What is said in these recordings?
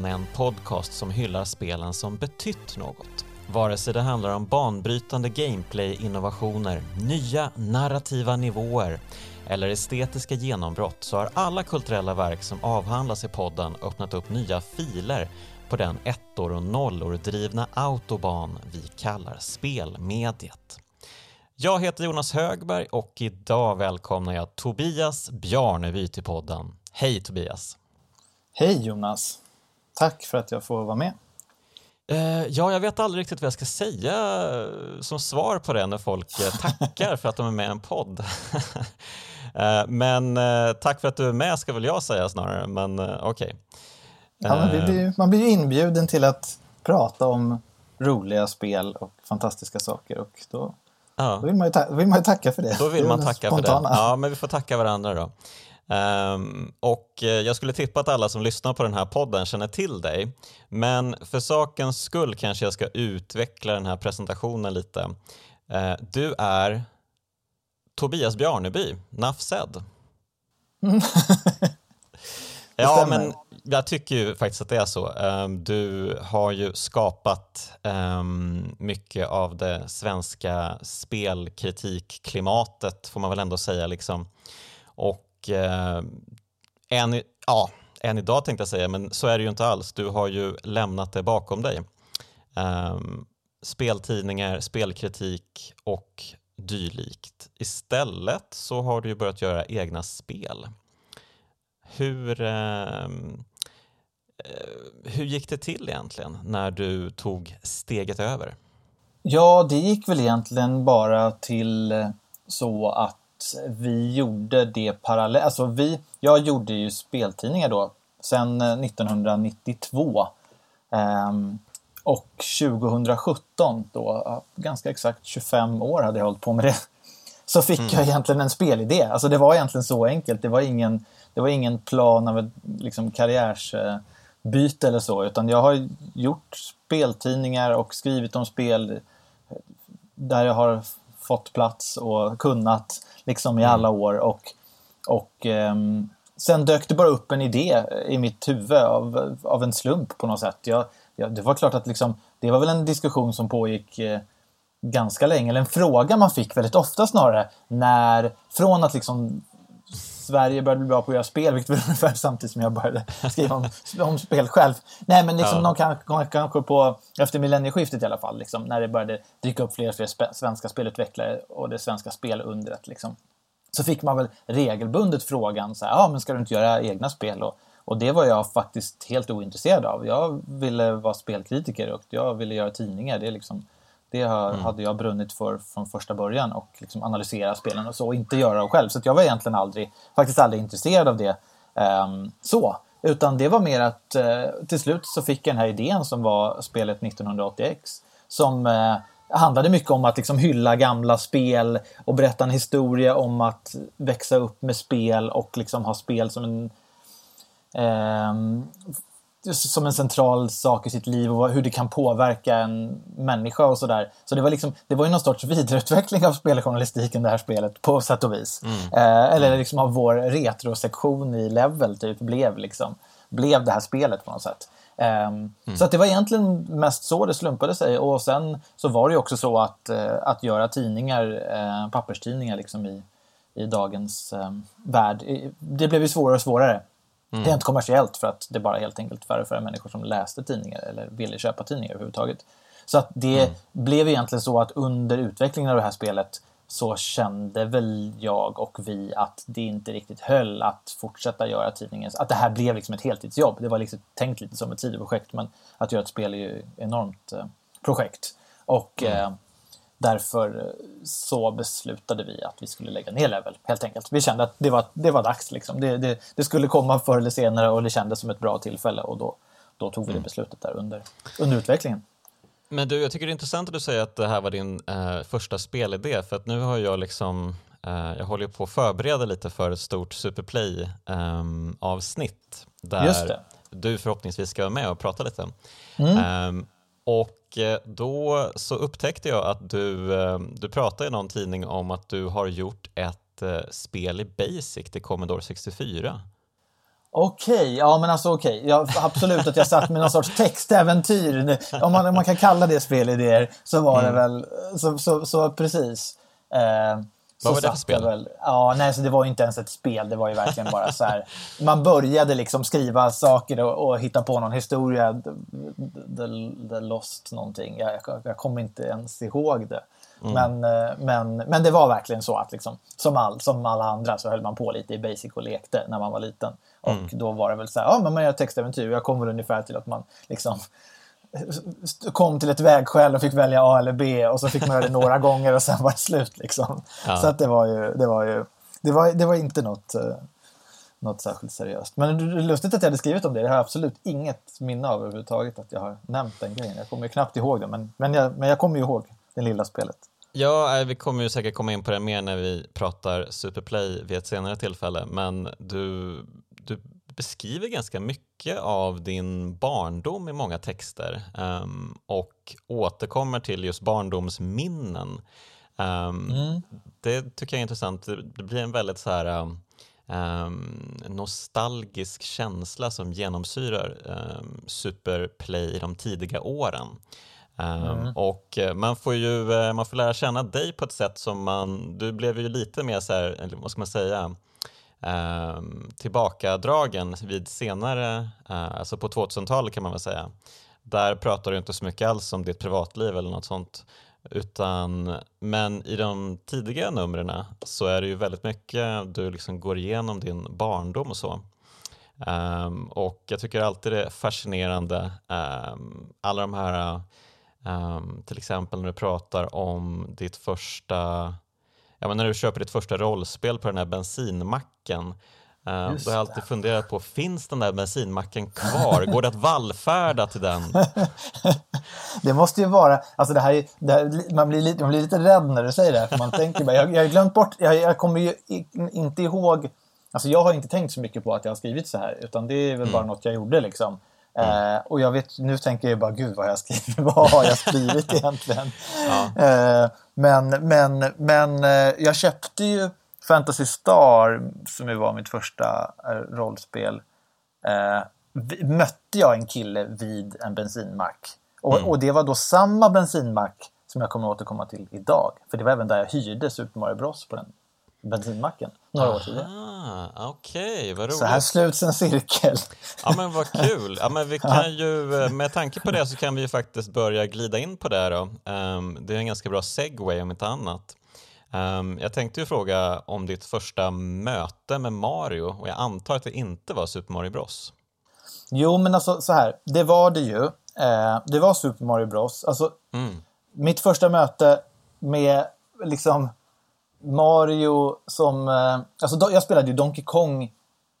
Spelen är en podcast som hyllar spelen som betytt något. Vare sig det handlar om banbrytande gameplay-innovationer, nya narrativa nivåer eller estetiska genombrott så har alla kulturella verk som avhandlas i podden öppnat upp nya filer på den ettor och nollor drivna autoban vi kallar spelmediet. Jag heter Jonas Högberg och idag välkomnar jag Tobias Bjarneby till podden. Hej Tobias! Hej Jonas! Tack för att jag får vara med. Uh, ja, jag vet aldrig riktigt vad jag ska säga uh, som svar på det när folk uh, tackar för att de är med i en podd. men tack för att du är med ska väl jag säga snarare, men okej. Okay. Ja, man, blir, man blir inbjuden till att prata om roliga spel och fantastiska saker och då, ja. då vill, man ju vill man ju tacka för det. Då vill man tacka spontana. för det. Ja, men vi får tacka varandra då. Um, och eh, jag skulle tippa att alla som lyssnar på den här podden känner till dig. Men för sakens skull kanske jag ska utveckla den här presentationen lite. Uh, du är Tobias Bjarneby, Nafsed. ja, men jag tycker ju faktiskt att det är så. Um, du har ju skapat um, mycket av det svenska spelkritikklimatet, får man väl ändå säga. Liksom. Och och eh, än, ja, än idag tänkte jag säga, men så är det ju inte alls. Du har ju lämnat det bakom dig. Eh, speltidningar, spelkritik och dylikt. Istället så har du ju börjat göra egna spel. Hur, ehm, eh, hur gick det till egentligen när du tog steget över? Ja, det gick väl egentligen bara till så att vi gjorde det parallellt. Alltså vi, jag gjorde ju speltidningar då sen 1992. Eh, um, och 2017 då, ganska exakt 25 år hade jag hållit på med det. Så fick mm. jag egentligen en spelidé. Alltså det var egentligen så enkelt. Det var ingen, det var ingen plan av ett liksom, karriärsbyte eller så. Utan jag har gjort speltidningar och skrivit om spel där jag har fått plats och kunnat liksom i mm. alla år. Och, och um, sen dök det bara upp en idé i mitt huvud av, av en slump på något sätt. Jag, jag, det var klart att liksom, det var väl en diskussion som pågick eh, ganska länge, eller en fråga man fick väldigt ofta snarare, när från att liksom Sverige började bli bra på att göra spel, vilket var ungefär samtidigt som jag började skriva om, om spel själv. Nej, men liksom ja. någon kanske, kanske på, efter millennieskiftet i alla fall, liksom, när det började dyka upp fler och fler spe, svenska spelutvecklare och det svenska spelundret. Liksom, så fick man väl regelbundet frågan så här, ja, men ska du inte göra egna spel? Och, och det var jag faktiskt helt ointresserad av. Jag ville vara spelkritiker och jag ville göra tidningar. Det är liksom det mm. hade jag brunnit för från första början och liksom analysera spelen och så och inte göra det själv. Så jag var egentligen aldrig, faktiskt aldrig intresserad av det um, så. Utan det var mer att uh, till slut så fick jag den här idén som var spelet 1980X. Som uh, handlade mycket om att liksom hylla gamla spel och berätta en historia om att växa upp med spel och liksom ha spel som en um, som en central sak i sitt liv och hur det kan påverka en människa och sådär. Så det var, liksom, det var ju någon sorts vidareutveckling av speljournalistiken det här spelet på sätt och vis. Mm. Eh, eller liksom av vår retrosektion i Level typ blev liksom blev det här spelet på något sätt. Um, mm. Så att det var egentligen mest så det slumpade sig och sen så var det ju också så att, uh, att göra tidningar, uh, papperstidningar liksom i, i dagens um, värld, det blev ju svårare och svårare. Mm. Rent kommersiellt för att det bara helt enkelt färre och färre människor som läste tidningar eller ville köpa tidningar överhuvudtaget. Så att det mm. blev egentligen så att under utvecklingen av det här spelet så kände väl jag och vi att det inte riktigt höll att fortsätta göra tidningen. Att det här blev liksom ett heltidsjobb. Det var liksom tänkt lite som ett sidoprojekt men att göra ett spel är ju ett enormt eh, projekt. Och mm. eh, Därför så beslutade vi att vi skulle lägga ner Level, helt enkelt. Vi kände att det var, det var dags. Liksom. Det, det, det skulle komma förr eller senare och det kändes som ett bra tillfälle och då, då tog vi det mm. beslutet där under, under utvecklingen. Men du, jag tycker det är intressant att du säger att det här var din eh, första spelidé, för att nu har jag liksom eh, jag håller på att förbereda lite för ett stort Superplay-avsnitt eh, där du förhoppningsvis ska vara med och prata lite. Mm. Och eh, då så upptäckte jag att du, eh, du pratade i någon tidning om att du har gjort ett eh, spel i Basic till Commodore 64. Okej, okay, ja men alltså okej. Okay. Ja, absolut att jag satt med någon sorts textäventyr. Om man, om man kan kalla det spelidéer så var mm. det väl, så, så, så precis. Eh, vad var det för spel? Väl, ja, nej, så det var inte ens ett spel. Det var ju verkligen bara så här. Man började liksom skriva saker och, och hitta på någon historia. The, the, the Lost någonting. Jag, jag, jag kommer inte ens ihåg det. Mm. Men, eh, men, men det var verkligen så att liksom, som, all, som alla andra så höll man på lite i Basic och lekte när man var liten. Och mm. då var det väl så här, ja men man gör textäventyr. Jag kom väl ungefär till att man liksom kom till ett vägskäl och fick välja A eller B och så fick man göra det några gånger och sen var det slut. Liksom. Ja. Så att det var ju, det var ju, det var, det var inte något, uh, något särskilt seriöst. Men det är lustigt att jag hade skrivit om det. Det har jag absolut inget minne av överhuvudtaget att jag har nämnt den grejen. Jag kommer knappt ihåg det, men, men, jag, men jag kommer ju ihåg det lilla spelet. Ja, vi kommer ju säkert komma in på det mer när vi pratar Superplay vid ett senare tillfälle, men du, du beskriver ganska mycket av din barndom i många texter um, och återkommer till just barndomsminnen. Um, mm. Det tycker jag är intressant. Det blir en väldigt så här um, nostalgisk känsla som genomsyrar Superplay i de tidiga åren. Mm. Och eh, man får ju eh, man får lära känna dig på ett sätt som man, du blev ju lite mer så här, vad ska man säga, eh, tillbakadragen vid senare, eh, alltså på 2000-talet kan man väl säga. Där pratar du inte så mycket alls om ditt privatliv eller något sånt. Utan, men i de tidiga numren så är det ju väldigt mycket du liksom går igenom din barndom och så. Um, och jag tycker alltid det är fascinerande, um, alla de här, um, till exempel när du pratar om ditt första ja, men när du köper ditt första rollspel på den här bensinmacken uh, då har jag alltid funderat på, finns den där bensinmacken kvar? Går det att vallfärda till den? det måste ju vara, alltså det här, det här, man, blir lite, man blir lite rädd när du säger det, för man tänker bara, jag, jag har glömt bort, jag, jag kommer ju inte ihåg, alltså jag har inte tänkt så mycket på att jag har skrivit så här, utan det är väl mm. bara något jag gjorde liksom. Mm. Eh, och jag vet, nu tänker jag bara, gud vad jag skrivit, vad har jag skrivit egentligen? Ja. Eh, men, men, men eh, jag köpte ju Fantasy Star, som ju var mitt första eh, rollspel, eh, mötte jag en kille vid en bensinmack. Och, mm. och det var då samma bensinmack som jag kommer återkomma till idag. För det var även där jag hyrde Super Mario Bros på den bensinmacken några år tidigare. Okej, okay, vad roligt. Så här sluts en cirkel. Ja men vad kul. Ja, men vi kan ju, eh, med tanke på det så kan vi ju faktiskt börja glida in på det då. Um, det är en ganska bra segway om inte annat. Um, jag tänkte ju fråga om ditt första möte med Mario och jag antar att det inte var Super Mario Bros. Jo, men alltså så här, det var det ju. Eh, det var Super Mario Bros. Alltså, mm. mitt första möte med liksom Mario som... Eh, alltså jag spelade ju Donkey Kong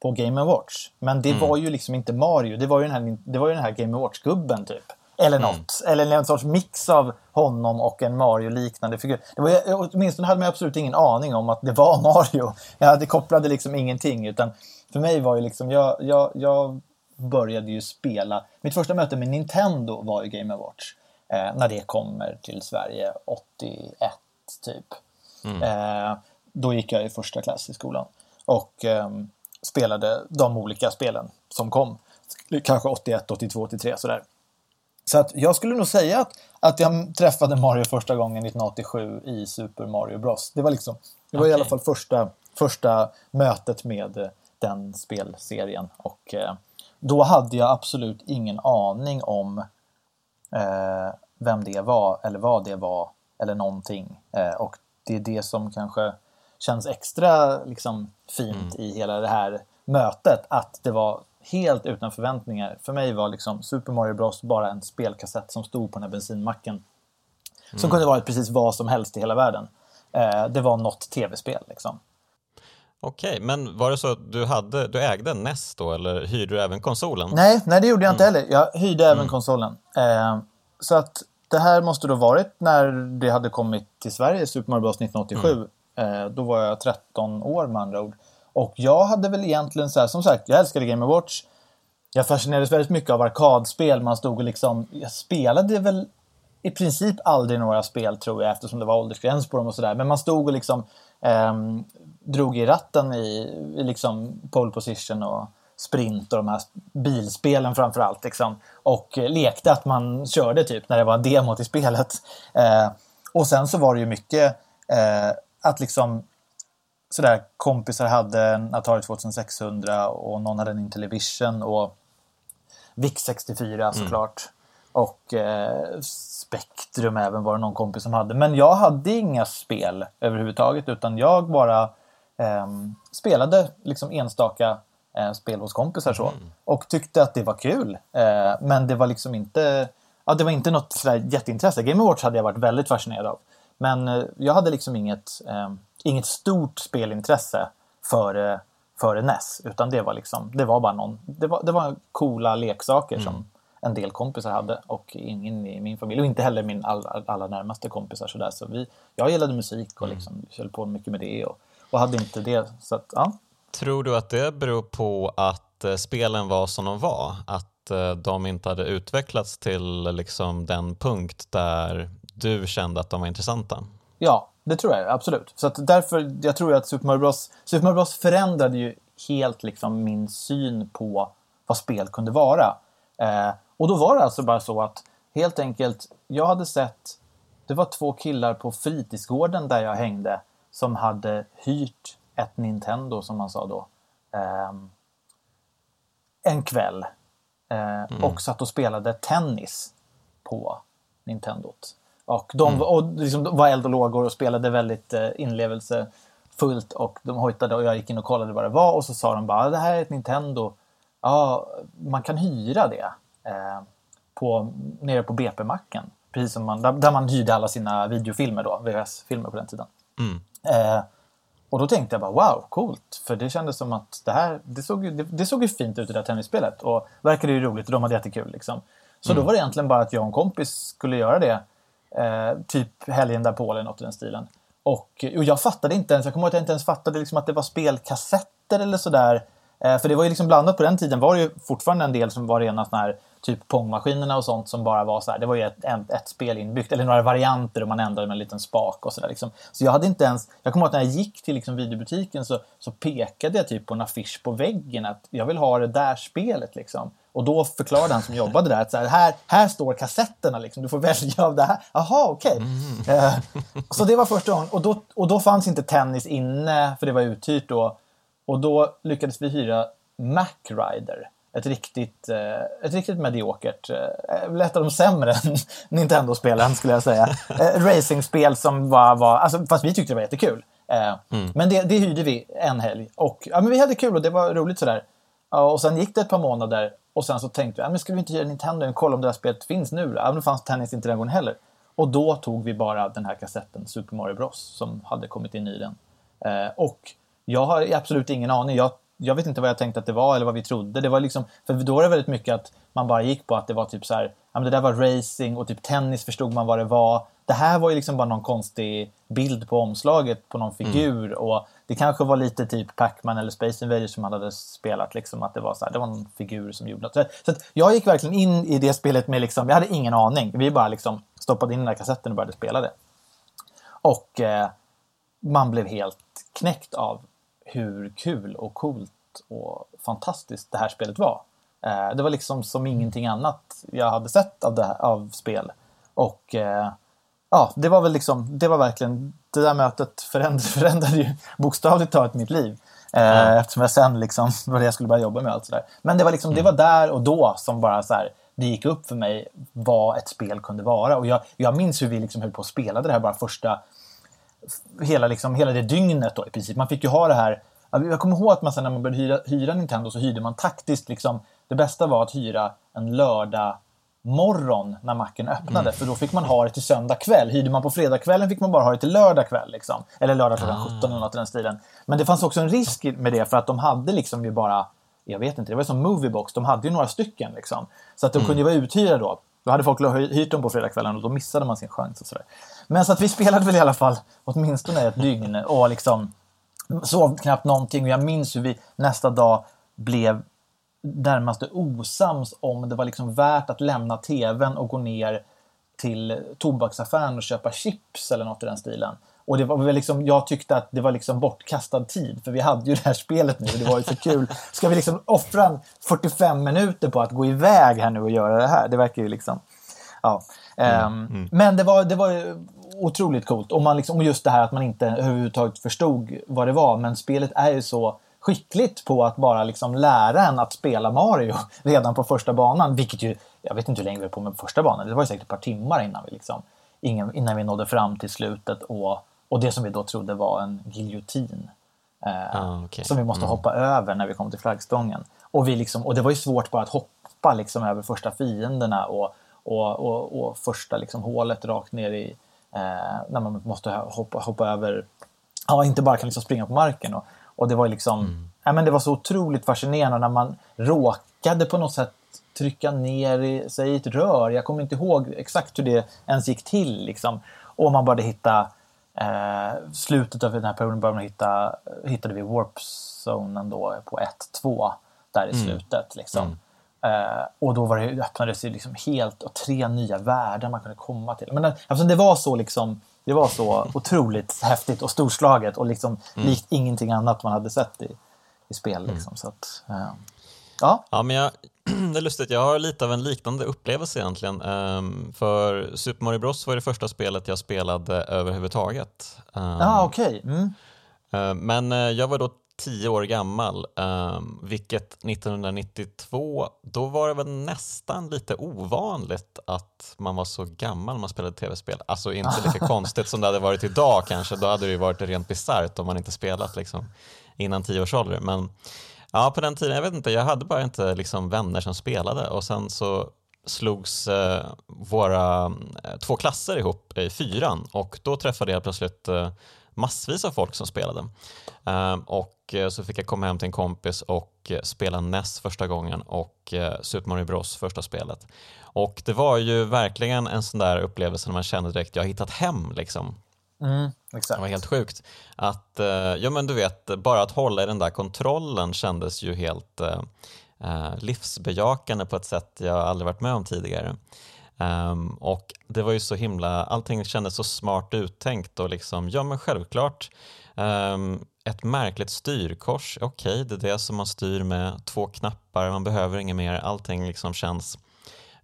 på Game Watch. Men det mm. var ju liksom inte Mario. Det var ju den här, det var ju den här Game Watch-gubben typ. Eller mm. något. Mm. Eller en sorts mix av honom och en Mario-liknande figur. Det var, åtminstone hade man absolut ingen aning om att det var Mario. Jag hade kopplade liksom ingenting. Utan för mig var ju liksom... Jag, jag, jag började ju spela... Mitt första möte med Nintendo var ju Game Watch. Eh, när det kommer till Sverige 81 typ. Mm. Eh, då gick jag i första klass i skolan och eh, spelade de olika spelen som kom. Kanske 81, 82, 83 sådär. Så att jag skulle nog säga att, att jag träffade Mario första gången 1987 i Super Mario Bros. Det var, liksom, det var okay. i alla fall första, första mötet med den spelserien. Och eh, då hade jag absolut ingen aning om eh, vem det var eller vad det var eller någonting. Eh, och det är det som kanske känns extra liksom, fint mm. i hela det här mötet. Att det var helt utan förväntningar. För mig var liksom Super Mario Bros bara en spelkassett som stod på den här bensinmacken. Som mm. kunde varit precis vad som helst i hela världen. Eh, det var något tv-spel liksom. Okej, men var det så att du, hade, du ägde NES då eller hyrde du även konsolen? Nej, nej det gjorde jag inte mm. heller. Jag hyrde även mm. konsolen. Eh, så att det här måste då varit när det hade kommit till Sverige, Super Mario Bros 1987. Mm. Eh, då var jag 13 år med andra ord. Och jag hade väl egentligen så här, som sagt, jag älskade Game Watch. Jag fascinerades väldigt mycket av arkadspel. Man stod och liksom, jag spelade väl i princip aldrig några spel tror jag eftersom det var åldersgräns på dem och sådär. Men man stod och liksom eh, drog i ratten i, i liksom pole position och Sprint och de här bilspelen framför allt. Liksom. Och eh, lekte att man körde typ när det var demo till spelet. Eh, och sen så var det ju mycket eh, att liksom sådär kompisar hade en Atari 2600 och någon hade en Intellivision och VIC-64 mm. såklart. Mm. Och eh, Spektrum även var det någon kompis som hade. Men jag hade inga spel överhuvudtaget utan jag bara eh, spelade liksom enstaka spel hos kompisar så. Mm. Och tyckte att det var kul. Eh, men det var liksom inte, ja, det var inte något sådär jätteintresse. Game Watch hade jag varit väldigt fascinerad av. Men eh, jag hade liksom inget, ehm, inget stort spelintresse före, före NES. Utan det var liksom, det var bara någon, det var, det var coola leksaker mm. som en del kompisar hade och ingen i min familj och inte heller min all, allra närmaste kompisar. Så, där. så vi, jag gillade musik och mm. liksom, höll på mycket med det och, och hade inte det. Så att, ja. Tror du att det beror på att eh, spelen var som de var? Att eh, de inte hade utvecklats till liksom, den punkt där du kände att de var intressanta? Ja, det tror jag absolut. Så att därför, jag tror att Super Mario Bros, Super Mario Bros förändrade ju helt liksom min syn på vad spel kunde vara. Eh, och då var det alltså bara så att helt enkelt, jag hade sett, det var två killar på fritidsgården där jag hängde som hade hyrt ett Nintendo som man sa då. Eh, en kväll. Eh, mm. Och satt och spelade tennis på Nintendot. Och de mm. och liksom, var eld och lågor och spelade väldigt eh, inlevelsefullt och de hojtade och jag gick in och kollade vad det var och så sa de bara det här är ett Nintendo. Ja, man kan hyra det eh, på, nere på BP-macken. Precis som man, där, där, man hyrde alla sina videofilmer då, VHS-filmer på den tiden. Mm. Eh, och då tänkte jag bara wow, coolt. För det kändes som att det här, det såg ju, det, det såg ju fint ut det där tennisspelet och verkade ju roligt och de hade jättekul liksom. Så mm. då var det egentligen bara att jag och en kompis skulle göra det Eh, typ helgen därpå eller något i den stilen. Och, och jag fattade inte ens, jag kommer ihåg att jag inte ens fattade liksom att det var spelkassetter eller sådär. Eh, för det var ju liksom blandat på den tiden var det ju fortfarande en del som var rena sådana här typ pongmaskinerna och sånt som bara var så här. Det var ju ett, ett, ett spel inbyggt eller några varianter och man ändrade med en liten spak och sådär. Liksom. Så jag hade inte ens, jag kommer ihåg att när jag gick till liksom videobutiken så, så pekade jag typ på en affisch på väggen att jag vill ha det där spelet liksom. Och då förklarade han som jobbade där att så här, här, här står kassetterna, liksom. du får välja av det här. Jaha, okej. Okay. Mm. Eh, så det var första gången. Och då, och då fanns inte tennis inne, för det var uthyrt då. Och då lyckades vi hyra Mac Rider. Ett riktigt, eh, ett riktigt mediokert, eh, ett av de sämre Nintendo-spelen skulle jag säga. Eh, racingspel som var, var alltså, fast vi tyckte det var jättekul. Mm. Men det, det hyrde vi en helg. Och ja, men vi hade kul och det var roligt sådär. Och sen gick det ett par månader och sen så tänkte vi, ja, men ska vi inte göra Nintendo och kolla om det här spelet finns nu? Ja, men det fanns tennis inte den gången heller. Och då tog vi bara den här kassetten, Super Mario Bros, som hade kommit in i den. Och jag har absolut ingen aning. Jag, jag vet inte vad jag tänkte att det var eller vad vi trodde. Det var liksom, för då var det väldigt mycket att man bara gick på att det var typ så här, ja men det där var racing och typ tennis förstod man vad det var. Det här var ju liksom bara någon konstig bild på omslaget på någon mm. figur mm. och det kanske var lite typ Pac-Man eller Space Invaders som man hade spelat. Liksom, att det var så här, det var någon figur som gjorde något. Så, så jag gick verkligen in i det spelet med liksom, jag hade ingen aning. Vi bara liksom stoppade in den där kassetten och började spela det. Och eh, man blev helt knäckt av hur kul och coolt och fantastiskt det här spelet var. Eh, det var liksom som ingenting annat jag hade sett av, det här, av spel. Och eh, ja, det var väl liksom, det var verkligen, det där mötet förändrade, förändrade ju bokstavligt talat mitt liv. Eh, mm. Eftersom jag sen liksom, var det jag skulle börja jobba med allt sådär. Men det var liksom, det var där och då som bara så här, det gick upp för mig vad ett spel kunde vara. Och jag, jag minns hur vi liksom höll på och spelade det här bara första, hela, liksom, hela det dygnet då i princip. Man fick ju ha det här jag kommer ihåg att man sen när man började hyra, hyra Nintendo så hyrde man taktiskt liksom, det bästa var att hyra en lördag morgon när macken öppnade. Mm. För då fick man ha det till söndag kväll. Hyrde man på fredagskvällen fick man bara ha det till lördag kväll. Liksom. Eller lördag klockan ah. 17 eller något i den stilen. Men det fanns också en risk med det för att de hade liksom ju bara, jag vet inte, det var som Moviebox. De hade ju några stycken liksom. Så att de mm. kunde ju vara uthyrda då. Då hade folk hyrt dem på fredagskvällen och då missade man sin chans och sådär. Men så att vi spelade väl i alla fall åtminstone ett dygn och liksom sov knappt någonting. Och jag minns hur vi nästa dag blev närmast osams om det var liksom värt att lämna tvn och gå ner till tobaksaffären och köpa chips eller något i den stilen. Och det var väl liksom, jag tyckte att det var liksom bortkastad tid, för vi hade ju det här spelet nu och det var ju så kul. Ska vi liksom offra 45 minuter på att gå iväg här nu och göra det här? Det verkar ju liksom... Ja. Mm. Mm. Men det var, det var otroligt coolt. Och, man liksom, och just det här att man inte överhuvudtaget förstod vad det var. Men spelet är ju så skickligt på att bara liksom lära en att spela Mario redan på första banan. Vilket ju, jag vet inte hur länge vi var på med första banan. Det var ju säkert ett par timmar innan vi, liksom, innan vi nådde fram till slutet. Och, och det som vi då trodde var en giljotin. Eh, ah, okay. Som vi måste mm. hoppa över när vi kom till flaggstången. Och, vi liksom, och det var ju svårt bara att hoppa liksom över första fienderna och, och, och, och första liksom hålet rakt ner i... Eh, när man måste hoppa, hoppa över... Ja, inte bara kan liksom springa på marken. Och, och det var liksom... Mm. Ja, men det var så otroligt fascinerande när man råkade på något sätt trycka ner sig i ett rör. Jag kommer inte ihåg exakt hur det ens gick till. Liksom. Och man började hitta Eh, slutet av den här perioden började man hitta, hittade vi warp-zonen då på 1-2 där i mm. slutet. Liksom. Mm. Eh, och då var det, öppnades det liksom helt och tre nya världar man kunde komma till. Men alltså, det var så liksom det var så otroligt häftigt och storslaget och liksom mm. likt ingenting annat man hade sett i, i spel. Mm. Liksom. Så att, eh, ja. ja, men jag, det är lustigt, jag har lite av en liknande upplevelse egentligen. Um, för Super Mario Bros var det första spelet jag spelade överhuvudtaget. Um, ah, okej. Okay. Mm. Uh, men uh, jag var då tio år gammal, um, vilket 1992, då var det väl nästan lite ovanligt att man var så gammal när man spelade tv-spel. Alltså inte lika konstigt som det hade varit idag kanske, då hade det ju varit rent bisarrt om man inte spelat liksom, innan tio års ålder. Men Ja, på den tiden, jag vet inte, jag hade bara inte liksom vänner som spelade och sen så slogs eh, våra eh, två klasser ihop i fyran och då träffade jag plötsligt eh, massvis av folk som spelade. Ehm, och eh, så fick jag komma hem till en kompis och eh, spela NES första gången och eh, Super Mario Bros första spelet. Och det var ju verkligen en sån där upplevelse när man kände direkt, jag har hittat hem liksom. Mm, det var helt sjukt. Att, ja men du vet, bara att hålla i den där kontrollen kändes ju helt eh, livsbejakande på ett sätt jag aldrig varit med om tidigare. Um, och det var ju så himla, allting kändes så smart uttänkt och liksom, ja men självklart um, ett märkligt styrkors, okej okay, det är det som man styr med två knappar, man behöver inget mer, allting liksom känns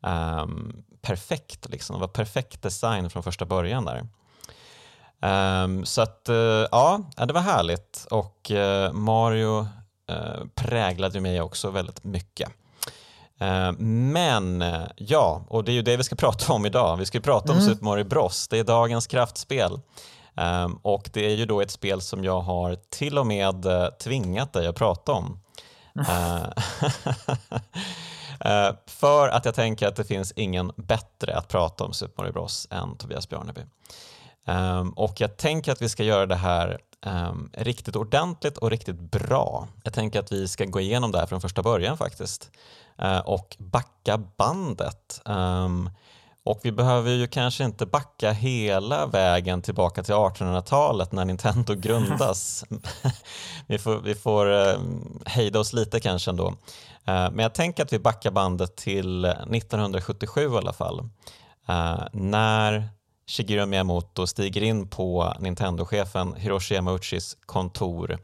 um, perfekt liksom, det var perfekt design från första början där. Um, så att uh, ja, det var härligt och uh, Mario uh, präglade mig också väldigt mycket. Ehm, men ja, och det är ju det vi ska prata om idag. Vi ska prata om mm. Super Mario Bros. Det är dagens kraftspel. Um, och det är ju då ett spel som jag har till och med tvingat dig att prata om. Mm. för att jag tänker att det finns ingen bättre att prata om Super Mario Bros än Tobias Bjarneby. Um, och jag tänker att vi ska göra det här um, riktigt ordentligt och riktigt bra. Jag tänker att vi ska gå igenom det här från första början faktiskt uh, och backa bandet. Um, och vi behöver ju kanske inte backa hela vägen tillbaka till 1800-talet när Nintendo grundas. vi får, vi får uh, hejda oss lite kanske ändå. Uh, men jag tänker att vi backar bandet till 1977 i alla fall. Uh, när Shigeru Miyamoto stiger in på Nintendo-chefen Hiroshi Yamauchis kontor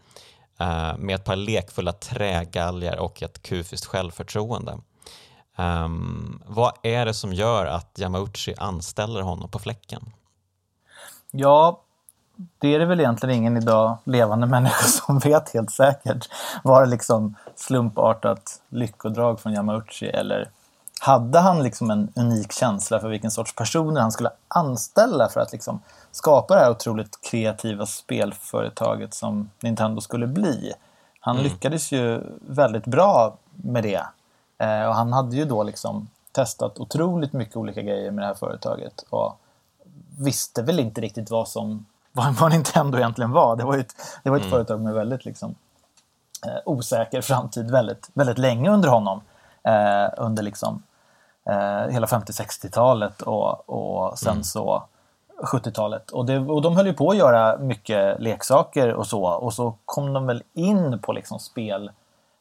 eh, med ett par lekfulla trägalgar och ett kufiskt självförtroende. Um, vad är det som gör att Yamauchi anställer honom på fläcken? Ja, det är det väl egentligen ingen idag levande människa som vet helt säkert. Var det liksom slumpartat lyckodrag från Yamauchi eller hade han liksom en unik känsla för vilken sorts personer han skulle anställa för att liksom skapa det här otroligt kreativa spelföretaget som Nintendo skulle bli? Han mm. lyckades ju väldigt bra med det. Eh, och han hade ju då liksom testat otroligt mycket olika grejer med det här företaget och visste väl inte riktigt vad som vad, Nintendo egentligen var. Det var ju ett, det var ett mm. företag med väldigt liksom, eh, osäker framtid väldigt, väldigt länge under honom. Eh, under liksom eh, hela 50-60-talet och, och sen mm. så 70-talet. Och, och de höll ju på att göra mycket leksaker och så. Och så kom de väl in på liksom spel.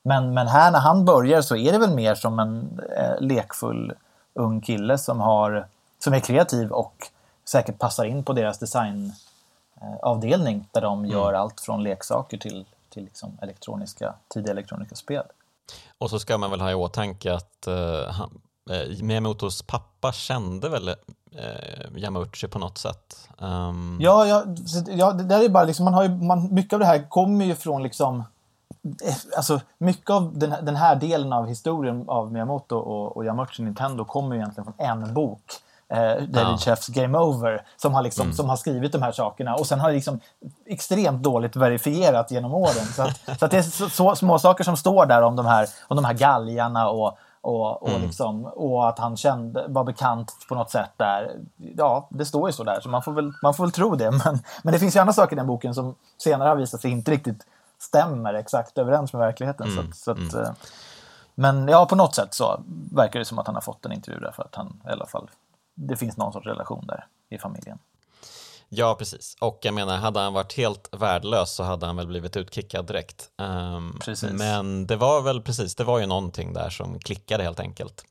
Men, men här när han börjar så är det väl mer som en eh, lekfull ung kille som, har, som är kreativ och säkert passar in på deras design avdelning där de gör mm. allt från leksaker till, till liksom elektroniska, tidiga elektroniska spel. Och så ska man väl ha i åtanke att uh, han, uh, Miyamotos pappa kände väl uh, Yamauchi på något sätt? Um... Ja, ja, ja, det där är bara liksom, man har ju, man, mycket av det här kommer ju från liksom Alltså, mycket av den, den här delen av historien av Miyamoto och, och Yamauchi Nintendo kommer ju egentligen från en bok eh, David ja. Chefs Game Over som har, liksom, mm. som har skrivit de här sakerna och sen har det liksom extremt dåligt verifierat genom åren. Så, att, så att det är så, så, små saker som står där om de här, om de här galgarna och, och, och, mm. liksom, och att han kände, var bekant på något sätt där. Ja, det står ju så där, så man får väl, man får väl tro det. Men, men det finns ju andra saker i den boken som senare har visat sig inte riktigt stämmer exakt överens med verkligheten. Mm. Så, så att, mm. Eh, men ja, på något sätt så verkar det som att han har fått en intervju där för att han i alla fall, det finns någon sorts relation där i familjen. Ja, precis. Och jag menar, hade han varit helt värdelös så hade han väl blivit utkickad direkt. Um, men det var väl precis, det var ju någonting där som klickade helt enkelt.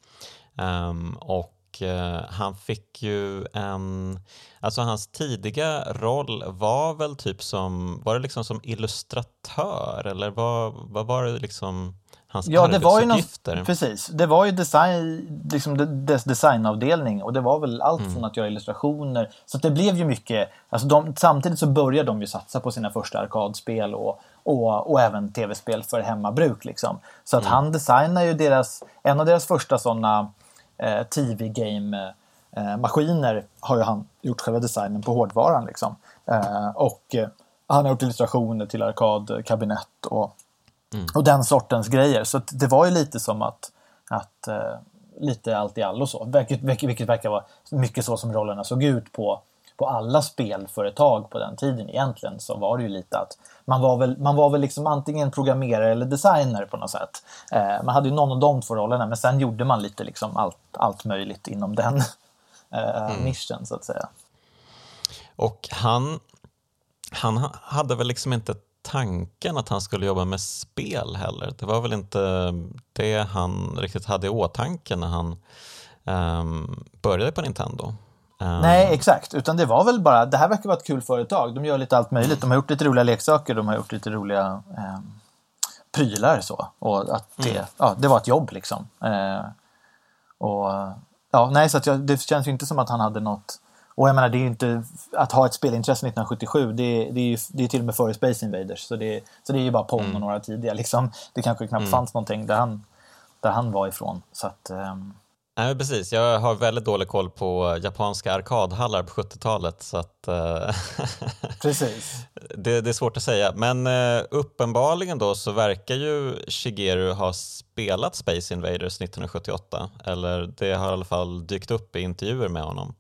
Um, och uh, han fick ju en, alltså hans tidiga roll var väl typ som, var det liksom som illustratör eller vad, vad var det liksom? Hans ja, det var ju någon, Precis, det var ju design, liksom dess designavdelning och det var väl allt mm. från att göra illustrationer. Så det blev ju mycket, alltså de, samtidigt så började de ju satsa på sina första arkadspel och, och, och även tv-spel för hemmabruk. Liksom. Så att mm. han designar ju deras, en av deras första sådana eh, TV-game eh, maskiner har ju han gjort själva designen på hårdvaran. Liksom. Eh, och eh, han har gjort illustrationer till arkadkabinett och Mm. Och den sortens grejer. Så det var ju lite som att, att uh, lite allt i allo så. Vilket, vilket, vilket verkar vara mycket så som rollerna såg ut på, på alla spelföretag på den tiden egentligen. Så var det ju lite att man var väl, man var väl liksom antingen programmerare eller designer på något sätt. Uh, man hade ju någon av de två rollerna men sen gjorde man lite liksom allt, allt möjligt inom den uh, mm. nischen så att säga. Och han, han hade väl liksom inte tanken att han skulle jobba med spel heller. Det var väl inte det han riktigt hade i åtanke när han um, började på Nintendo. Um, Nej, exakt. Utan det var väl bara, det här verkar vara ett kul företag. De gör lite allt möjligt. De har gjort lite roliga leksaker, de har gjort lite roliga um, prylar så. Och att det, mm. ja, det var ett jobb liksom. Uh, och ja, nej, så jag, det känns ju inte som att han hade något och jag menar, det är ju inte... Att ha ett spelintresse 1977, det, det är ju det är till och med före Space Invaders. Så det, så det är ju bara Pong mm. och några tidiga. Liksom. Det kanske knappt mm. fanns någonting där han, där han var ifrån. Så att, um... Nej, precis. Jag har väldigt dålig koll på japanska arkadhallar på 70-talet. Så att, uh... precis. det, det, är svårt att säga. Men uh, uppenbarligen då så verkar ju Shigeru ha spelat Space Invaders 1978. Eller det har i alla fall dykt upp i intervjuer med honom.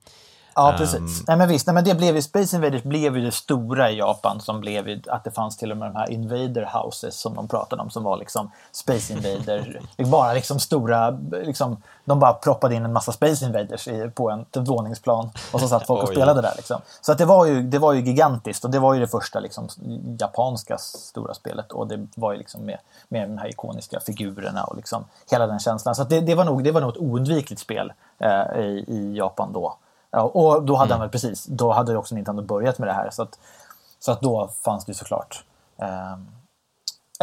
Ja, precis. Um, nej, men visst, nej, men det blev ju, Space Invaders blev ju det stora i Japan som blev ju att det fanns till och med de här Invader Houses som de pratade om som var liksom Space Invader. bara liksom stora, liksom, de bara proppade in en massa Space Invaders i, på en, våningsplan och så satt folk och spelade där. Liksom. Så att det, var ju, det var ju gigantiskt och det var ju det första liksom, japanska stora spelet och det var ju liksom med, med de här ikoniska figurerna och liksom hela den känslan. Så det, det, var nog, det var nog ett oundvikligt spel eh, i, i Japan då. Ja, och då hade mm. han väl precis, då hade också Nintendo börjat med det här. Så att, så att då fanns det såklart eh,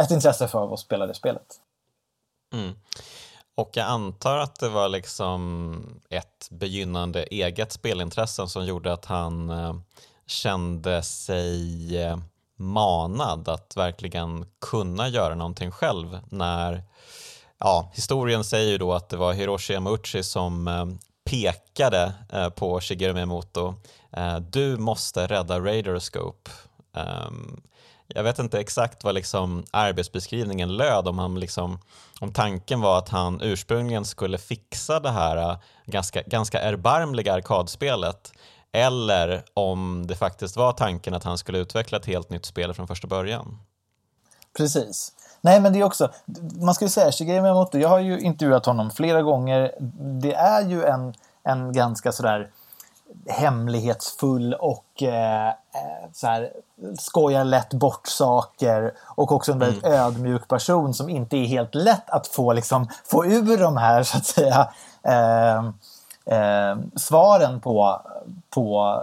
ett intresse för att spela det spelet. Mm. Och jag antar att det var liksom ett begynnande eget spelintresse som gjorde att han eh, kände sig eh, manad att verkligen kunna göra någonting själv när Ja, historien säger ju då att det var Hiroshi Yamauchi som eh, pekade eh, på Shigeru Miyamoto. Eh, du måste rädda Radarscope. Um, ehm, jag vet inte exakt vad liksom arbetsbeskrivningen löd, om, han liksom, om tanken var att han ursprungligen skulle fixa det här uh, ganska, ganska erbarmliga arkadspelet eller om det faktiskt var tanken att han skulle utveckla ett helt nytt spel från första början. Precis. Nej, men det är också, man ska ju säga Shigeru Miyamoto, jag har ju intervjuat honom flera gånger. Det är ju en, en ganska sådär hemlighetsfull och eh, eh så här, skojar lätt bort saker och också en väldigt mm. ödmjuk person som inte är helt lätt att få, liksom, få ur de här så att säga eh, eh, svaren på, på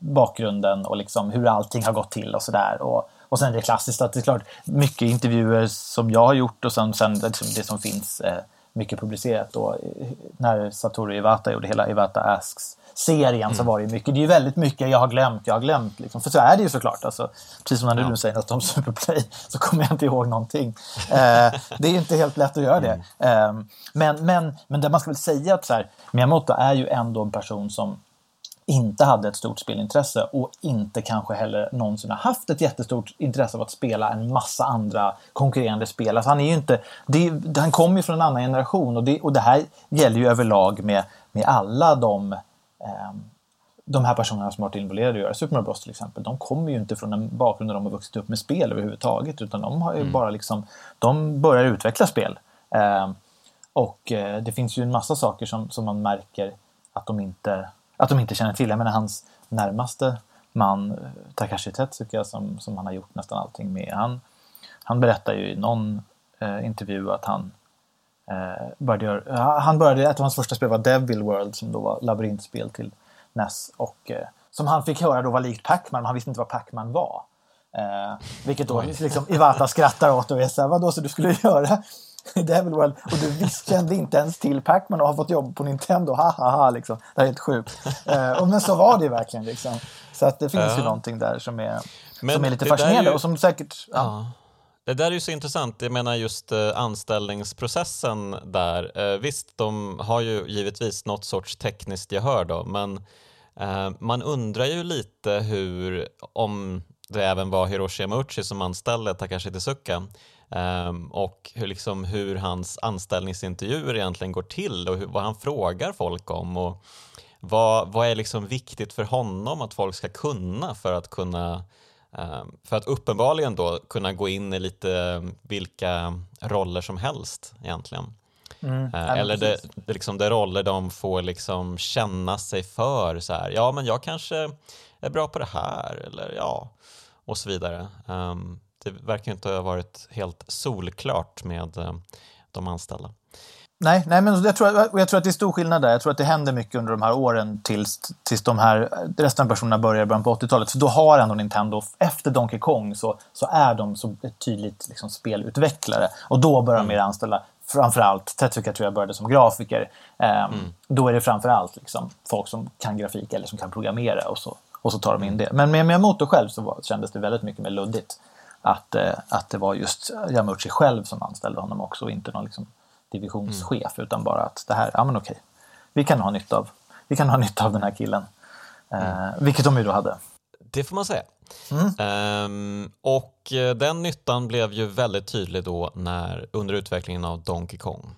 bakgrunden och liksom hur allting har gått till och sådär. Och, och sen är det klassiskt att det är klart, mycket intervjuer som jag har gjort och sen, sen liksom det som finns eh, mycket publicerat. Då, när Satoru Iwata gjorde hela Iwata Asks serien mm. så var det mycket. Det är ju väldigt mycket jag har glömt, jag har glömt. Liksom. För så är det ju såklart. Alltså, precis som när du ja. säger något om Superplay så kommer jag inte ihåg någonting. Eh, det är inte helt lätt att göra det. Mm. Eh, men, men, men det man ska väl säga att så här, Miyamoto är ju ändå en person som inte hade ett stort spelintresse och inte kanske heller någonsin har haft ett jättestort intresse av att spela en massa andra konkurrerande spel. Alltså han, är ju inte, det, han kommer ju från en annan generation och det, och det här gäller ju överlag med, med alla de, eh, de här personerna som har varit involverade i att göra Super Mario Bros till exempel. De kommer ju inte från en bakgrund där de har vuxit upp med spel överhuvudtaget utan de har ju mm. bara liksom, de börjar utveckla spel. Eh, och eh, det finns ju en massa saker som, som man märker att de inte att de inte känner till. Jag menar hans närmaste man, Takashi Tetsuka, som, som han har gjort nästan allting med. Han, han berättar ju i någon eh, intervju att han eh, började göra, han började, ett av hans första spel var Devil World som då var labyrintspel till NES och eh, som han fick höra då var likt Pac-Man, men han visste inte vad Pac-Man var. Eh, vilket då liksom Iwata skrattar åt och är såhär, vadå så du skulle göra Devil World och du visst kände inte ens till Pac-Man och har fått jobb på Nintendo. Ha, ha, ha, liksom. Det är helt sjukt. Uh, men så var det verkligen. Liksom. Så att det finns uh. ju någonting där som är, som är lite fascinerande ju... och som säkert... Ja. Uh. Det där är ju så intressant. Jag menar just uh, anställningsprocessen där. Uh, visst, de har ju givetvis något sorts tekniskt gehör då, men uh, man undrar ju lite hur, om det även var Hiroshi Yamauchi som anställde Takashi Tezuka, Um, och hur, liksom, hur hans anställningsintervjuer egentligen går till och hur, vad han frågar folk om och vad, vad är liksom viktigt för honom att folk ska kunna för att kunna um, för att uppenbarligen då kunna gå in i lite vilka roller som helst egentligen. Mm, uh, eller det, det, liksom det roller de får liksom känna sig för så här, ja men jag kanske är bra på det här eller ja och så vidare. Um, det verkar inte ha varit helt solklart med eh, de anställda. Nej, nej men jag tror, jag tror att det är stor skillnad där. Jag tror att det händer mycket under de här åren tills, tills de här resten av personerna börjar i början på 80-talet. För då har ändå Nintendo, efter Donkey Kong, så, så är de så ett tydligt liksom, spelutvecklare. Och då börjar de mm. mer anställa framförallt, Tetsuka tror jag började som grafiker. Um, mm. Då är det framförallt liksom, folk som kan grafik eller som kan programmera och så, och så tar de in mm. det. Men med Miyamoto själv så var, kändes det väldigt mycket mer luddigt att, eh, att det var just Yamuchi själv som anställde honom också och inte någon liksom divisionschef mm. utan bara att det här, ja men okej, vi kan ha nytta av, vi kan ha nytta av den här killen. Eh, mm. vilket de ju då hade. Det får man säga. Mm. Um, och eh, den nyttan blev ju väldigt tydlig då när, under utvecklingen av Donkey Kong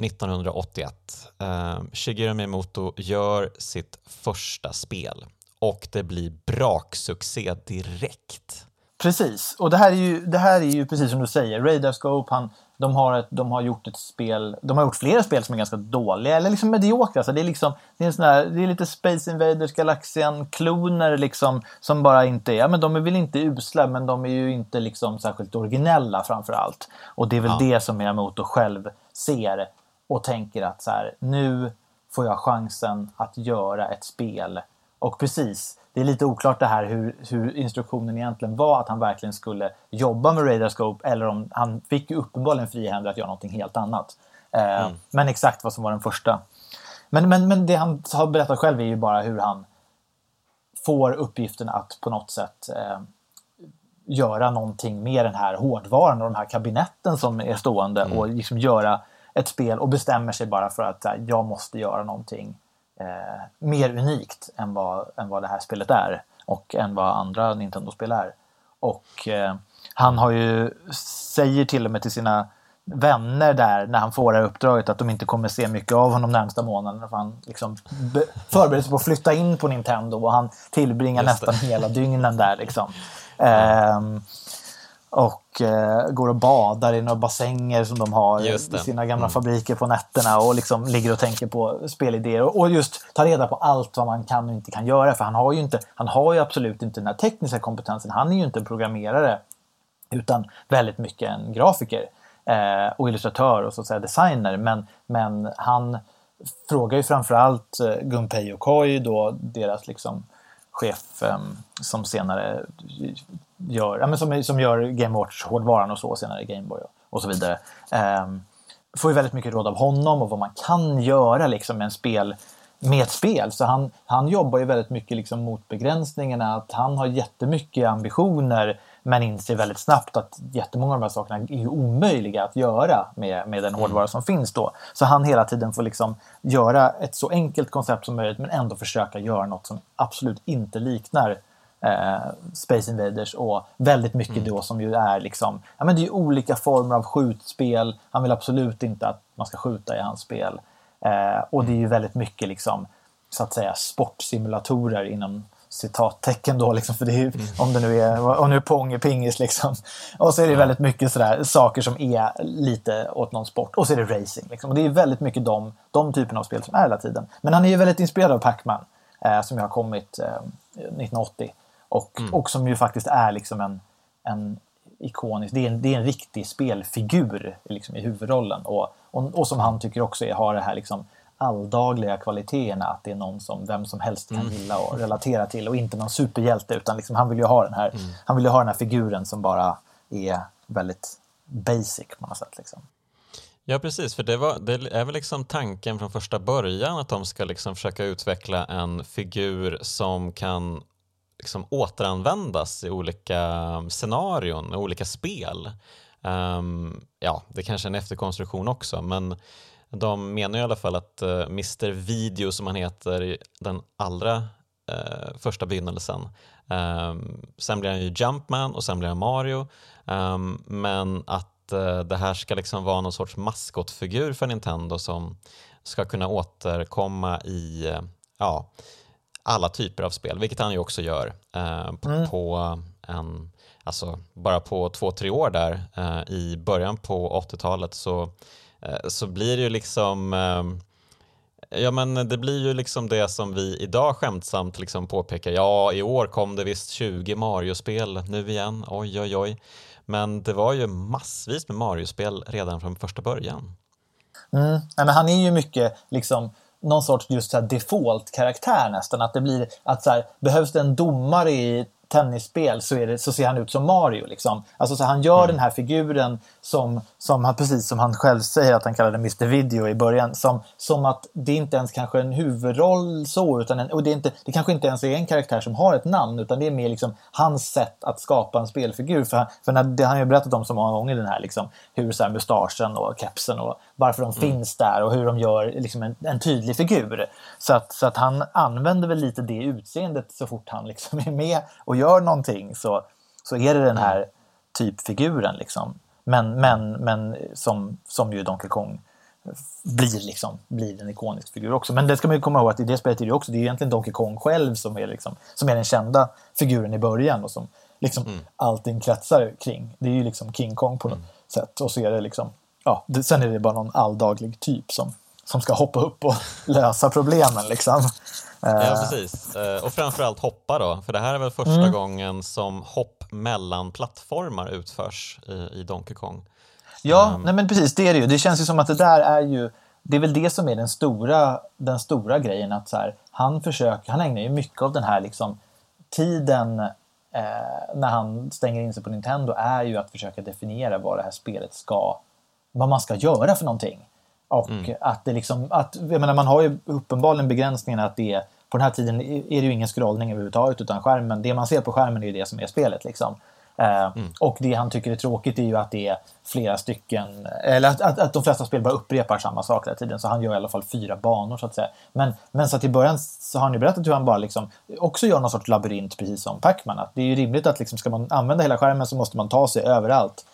1981. Um, Shigeru Miyamoto gör sitt första spel och det blir braksuccé direkt. Precis, och det här är ju, det här är ju precis som du säger. Radarscope, han, de, har ett, de har gjort ett spel, de har gjort flera spel som är ganska dåliga, eller liksom mediokra. Så det, är liksom, det, är en sån här, det är lite Space Invaders, Galaxian-kloner liksom, som bara inte är, ja men de är väl inte usla, men de är ju inte liksom särskilt originella framför allt. Och det är väl ja. det som Miyamoto själv ser och tänker att så här, nu får jag chansen att göra ett spel. Och precis, det är lite oklart det här hur, hur instruktionen egentligen var att han verkligen skulle jobba med Radarscope eller om han fick ju uppenbarligen frihänder att göra någonting helt annat. Eh, mm. Men exakt vad som var den första. Men, men, men det han har berättat själv är ju bara hur han får uppgiften att på något sätt eh, göra någonting med den här hårdvaran och de här kabinetten som är stående mm. och liksom göra ett spel och bestämmer sig bara för att här, jag måste göra någonting eh, mer unikt än vad, än vad det här spelet är och än vad andra Nintendo-spel är. Och eh, han har ju, säger till och med till sina vänner där när han får det här uppdraget att de inte kommer se mycket av honom närmsta månaderna. För han liksom förbereder sig på att flytta in på Nintendo och han tillbringar nästan hela dygnen där. Liksom. Um, och eh, går och badar i några bassänger som de har i sina gamla mm. fabriker på nätterna och liksom ligger och tänker på spelidéer och, och just tar reda på allt vad man kan och inte kan göra för han har ju, inte, han har ju absolut inte den här tekniska kompetensen. Han är ju inte en programmerare utan väldigt mycket en grafiker eh, och illustratör och så att säga designer. Men, men han frågar ju framförallt eh, Gunpei Yokoi då deras liksom chef um, som senare gör, ja, men som, som gör Game Watch-hårdvaran och så, senare Gameboy och, och så vidare. Um, får ju väldigt mycket råd av honom och vad man kan göra liksom, med, en spel, med ett spel. Så han, han jobbar ju väldigt mycket liksom, mot begränsningarna, att han har jättemycket ambitioner men inser väldigt snabbt att jättemånga av de här sakerna är omöjliga att göra med, med den hårdvara som finns då. Så han hela tiden får liksom göra ett så enkelt koncept som möjligt men ändå försöka göra något som absolut inte liknar eh, Space Invaders och väldigt mycket mm. då som ju är liksom, ja men det är olika former av skjutspel. Han vill absolut inte att man ska skjuta i hans spel. Eh, och det är ju väldigt mycket liksom, så att säga, sportsimulatorer inom citattecken då, liksom, för det är, mm. om det nu är, om nu är pong pingis liksom. Och så är det väldigt mycket sådär, saker som är lite åt någon sport. Och så är det racing. Liksom. Och det är väldigt mycket de, de typerna av spel som är hela tiden. Men han är ju väldigt inspirerad av Pac-Man, eh, som ju har kommit eh, 1980. Och, mm. och som ju faktiskt är liksom en, en ikonisk, det är en, det är en riktig spelfigur liksom, i huvudrollen. Och, och, och, som han tycker också är, har det här liksom, alldagliga kvaliteterna. Att det är någon som vem som helst kan mm. gilla och relatera till och inte någon superhjälte utan liksom, han vill ju ha den här, mm. han vill ha den här figuren som bara är väldigt basic på något sätt. Liksom. Ja precis, för det, var, det, är väl liksom tanken från första början att de ska liksom försöka utveckla en figur som kan liksom återanvändas i olika scenarion, olika spel. Um, ja, det kanske är en efterkonstruktion också, men de menar i alla fall att eh, uh, Mr Video som han heter i den allra uh, första begynnelsen, um, sen blir han ju Jumpman och sen blir han Mario, um, men att uh, det här ska liksom vara någon sorts maskotfigur för Nintendo som ska kunna återkomma i ja, alla typer av spel, vilket han ju också gör eh, på, mm. på, en, alltså bara på två, tre år där eh, i början på 80-talet så, eh, så blir det ju liksom eh, Ja men det blir ju liksom det som vi idag skämtsamt liksom påpekar, ja i år kom det visst 20 Mario-spel nu igen, oj oj oj. Men det var ju massvis med Mario-spel redan från första början. Mm. Ja, men han är ju mycket liksom någon sorts just default-karaktär nästan. Att det blir att så här, behövs det en domare i tennisspel så, är det, så ser han ut som Mario. Liksom. Alltså, så han gör mm. den här figuren som, som han, precis som han själv säger att han kallade Mr Video i början. Som, som att det inte ens kanske en huvudroll så, utan en, och det, är inte, det kanske inte ens är en karaktär som har ett namn, utan det är mer liksom hans sätt att skapa en spelfigur. För, för när, det han har ju berättat om så många gånger, den här, liksom, hur så här, mustaschen och kepsen och varför de mm. finns där och hur de gör liksom, en, en, tydlig figur. Så att, så att han använder väl lite det utseendet så fort han liksom är med och gör någonting så, så är det den här mm. typfiguren. Liksom. Men, men, men som, som ju Donkey Kong blir, liksom, blir en ikonisk figur också. Men det ska man ju komma ihåg att i det spelet är det också det är egentligen Donkey Kong själv som är, liksom, som är den kända figuren i början och som liksom mm. allting kretsar kring. Det är ju liksom King Kong på något mm. sätt och så är det liksom ja, det, sen är det bara någon alldaglig typ som, som ska hoppa upp och lösa problemen liksom. Ja, eh. precis. Eh, och framförallt hoppa då, för det här är väl första mm. gången som hopp mellan plattformar utförs i, i Donkey Kong. Ja, um. nej men precis, det är det ju. Det känns ju som att det där är ju, det är väl det som är den stora, den stora grejen, att så här, han försöker, han ägnar ju mycket av den här liksom tiden eh, när han stänger in sig på Nintendo är ju att försöka definiera vad det här spelet ska, vad man ska göra för någonting. Och mm. att det liksom, att, jag menar, man har ju uppenbarligen begränsningen att det är, på den här tiden är det ju ingen scrollning överhuvudtaget utan skärmen, det man ser på skärmen är ju det som är spelet liksom. Eh, mm. Och det han tycker är tråkigt är ju att det är flera stycken, eller att, att, att de flesta spel bara upprepar samma sak hela tiden. Så han gör i alla fall fyra banor så att säga. Men, men så i början så har han ju berättat hur han bara liksom också gör någon sorts labyrint precis som Pacman. Att det är ju rimligt att liksom, ska man använda hela skärmen så måste man ta sig överallt.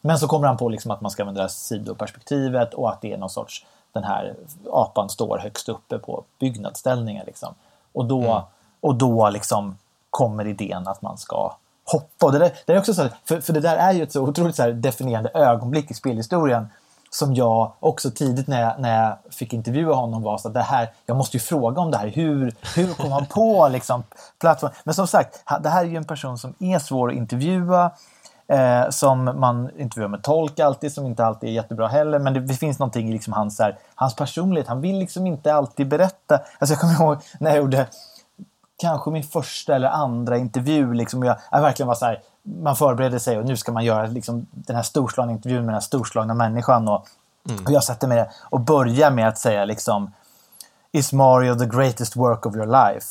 Men så kommer han på liksom att man ska använda sidoperspektivet och att det är någon sorts den här apan står högst uppe på byggnadsställningen. Liksom. Och då, mm. och då liksom kommer idén att man ska hoppa. Och det, där, det är också så, för, för det där är ju ett så otroligt så definierande ögonblick i spelhistorien som jag också tidigt när jag, när jag fick intervjua honom var så att det här, jag måste ju fråga om det här. Hur, hur kom han på liksom, plattform? Men som sagt, det här är ju en person som är svår att intervjua. Eh, som man intervjuar med tolk alltid, som inte alltid är jättebra heller. Men det, finns någonting i liksom hans, här, hans personlighet. Han vill liksom inte alltid berätta. Alltså jag kommer ihåg när jag gjorde kanske min första eller andra intervju. Liksom, jag, jag verkligen var så här, man förbereder sig och nu ska man göra liksom, den här storslagna intervjun med den här storslagna människan. Och, mm. och jag sätter mig och börjar med att säga liksom Is Mario the greatest work of your life?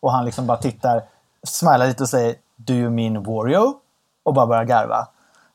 Och han liksom bara tittar, smilar lite och säger Do you mean Wario? Och bara börjar garva.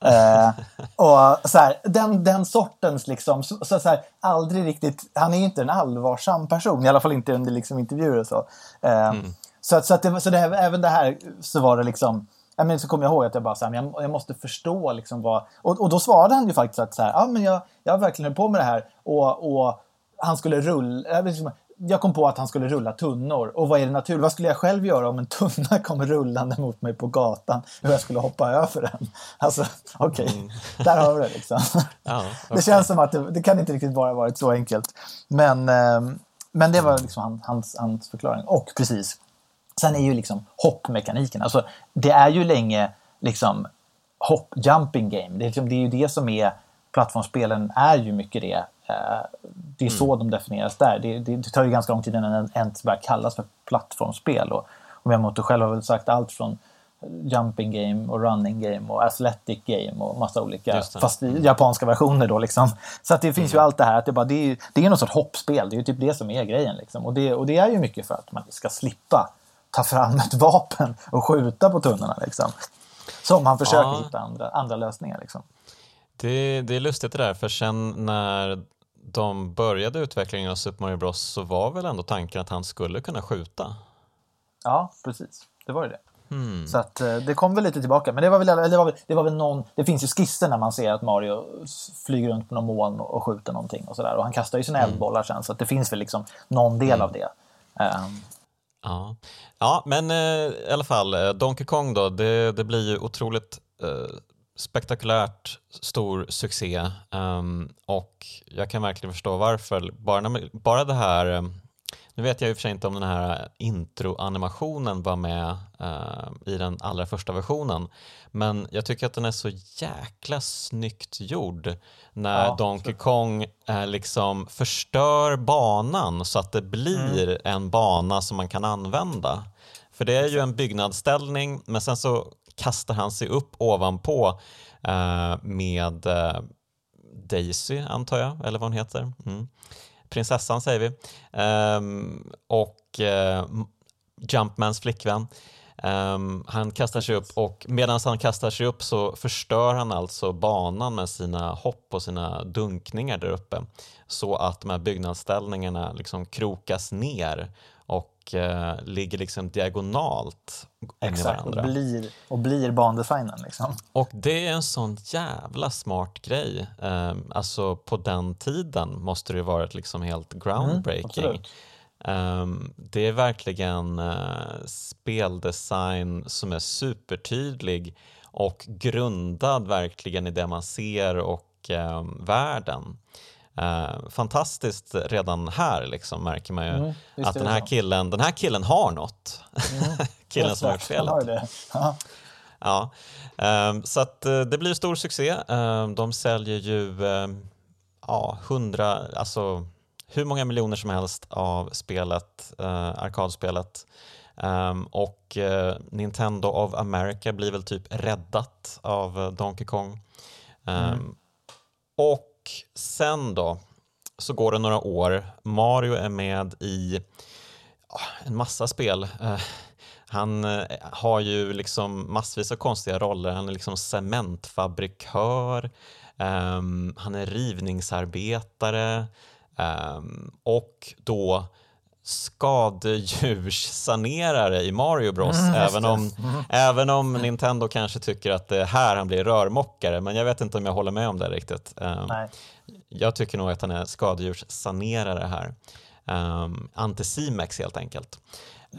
Uh, och så här, den, den sortens liksom, så, så, här, aldrig riktigt, han är ju inte en allvarsam person, i alla fall inte under liksom, intervjuer och så. Uh, mm. Så, så, att det, så det, även det här så var det liksom, jag men, så kommer jag ihåg att jag bara så här, jag, jag måste förstå liksom vad, och, och då svarade han ju faktiskt att så här, ja men jag, jag verkligen hållit på med det här och, och han skulle rulla, liksom, jag kom på att han skulle rulla tunnor. Och vad är det naturligt? Vad skulle jag själv göra om en tunna kommer rullande mot mig på gatan? Hur jag skulle hoppa över den? Alltså, okej. Okay. Mm. Där har vi det liksom. Ja, okay. Det känns som att det, det, kan inte riktigt bara varit så enkelt. Men, eh, men det var liksom hans, hans förklaring. Och precis, sen är ju liksom hoppmekaniken. Alltså, det är ju länge liksom hopp, jumping game. Det är, liksom, det är ju det som är plattformsspelen är ju mycket det. Eh, det är så mm. de definieras där. Det, det, det, tar ju ganska lång tid innan den ens börjar kallas för plattformsspel. Och, och Miyamoto själv har väl sagt allt från jumping game och running game och athletic game och massa olika, fast i japanska versioner då liksom. Så att det finns mm. ju allt det här, att det, bara, det, är, det är något sorts hoppspel, det är ju typ det som är grejen liksom. Och det, och det är ju mycket för att man ska slippa ta fram ett vapen och skjuta på tunnorna liksom. Som han försöker ja. hitta andra, andra lösningar liksom. Det, det är lustigt det där, för sen när de började utvecklingen av Super Mario Bros så var väl ändå tanken att han skulle kunna skjuta? Ja, precis. Det var ju det. Hmm. Så att, eh, det kom väl lite tillbaka. Men det var väl, det var väl, det var väl någon, det finns ju skisser när man ser att Mario flyger runt på någon moln och skjuter någonting och sådär. Och han kastar ju sina mm. eldbollar sen så att det finns väl liksom någon del mm. av det. Um. Ja. ja, men eh, i alla fall eh, Donkey Kong då, det, det blir ju otroligt eh, spektakulärt stor succé um, och jag kan verkligen förstå varför. Bara, när, bara det här, ehm, nu vet jag i och för sig inte om den här introanimationen var med uh, i den allra första versionen, men jag tycker att den är så jäkla snyggt gjord när ja, Donkey Kong uh, liksom förstör banan så att det blir mm. en bana som man kan använda. För det är ju en byggnadsställning, men sen så kastar han sig upp ovanpå eh, med eh, Daisy, antar jag, eller vad hon heter. Mm. Prinsessan säger vi. Um, och uh, Jumpmans flickvän. Um, han kastar sig upp och medan han kastar sig upp så förstör han alltså banan med sina hopp och sina dunkningar där uppe så att de här byggnadsställningarna liksom krokas ner och eh, ligger liksom diagonalt Exakt, och blir, och blir bandesignen. Liksom. Och det är en sån jävla smart grej. Eh, alltså på den tiden måste det varit liksom helt mm, groundbreaking. Mm, det är verkligen uh, speldesign som är supertydlig och grundad verkligen i det man ser och uh, världen. Uh, fantastiskt redan här liksom, märker man ju mm, att den här, killen, den här killen har något. Mm, killen som har gjort spelet. ja. Um, så att uh, det blir stor succé. Uh, de säljer ju ja, hundra, alltså hur många miljoner som helst av spelet, arkadspelet. Um, och Nintendo of America blir väl typ räddat av Donkey Kong. Um, mm. Och sen då så går det några år. Mario är med i en massa spel. Eh, han eh, har ju liksom massvis av konstiga roller. Han är liksom cementfabrikör, um, han är rivningsarbetare um, och då skadedjurssanerare i Mario Bros. Mm, även, om, mm. även om Nintendo kanske tycker att det är här han blir rörmokare, men jag vet inte om jag håller med om det riktigt. Um, jag tycker nog att han är skadedjurssanerare här. Um, Anticimex helt enkelt.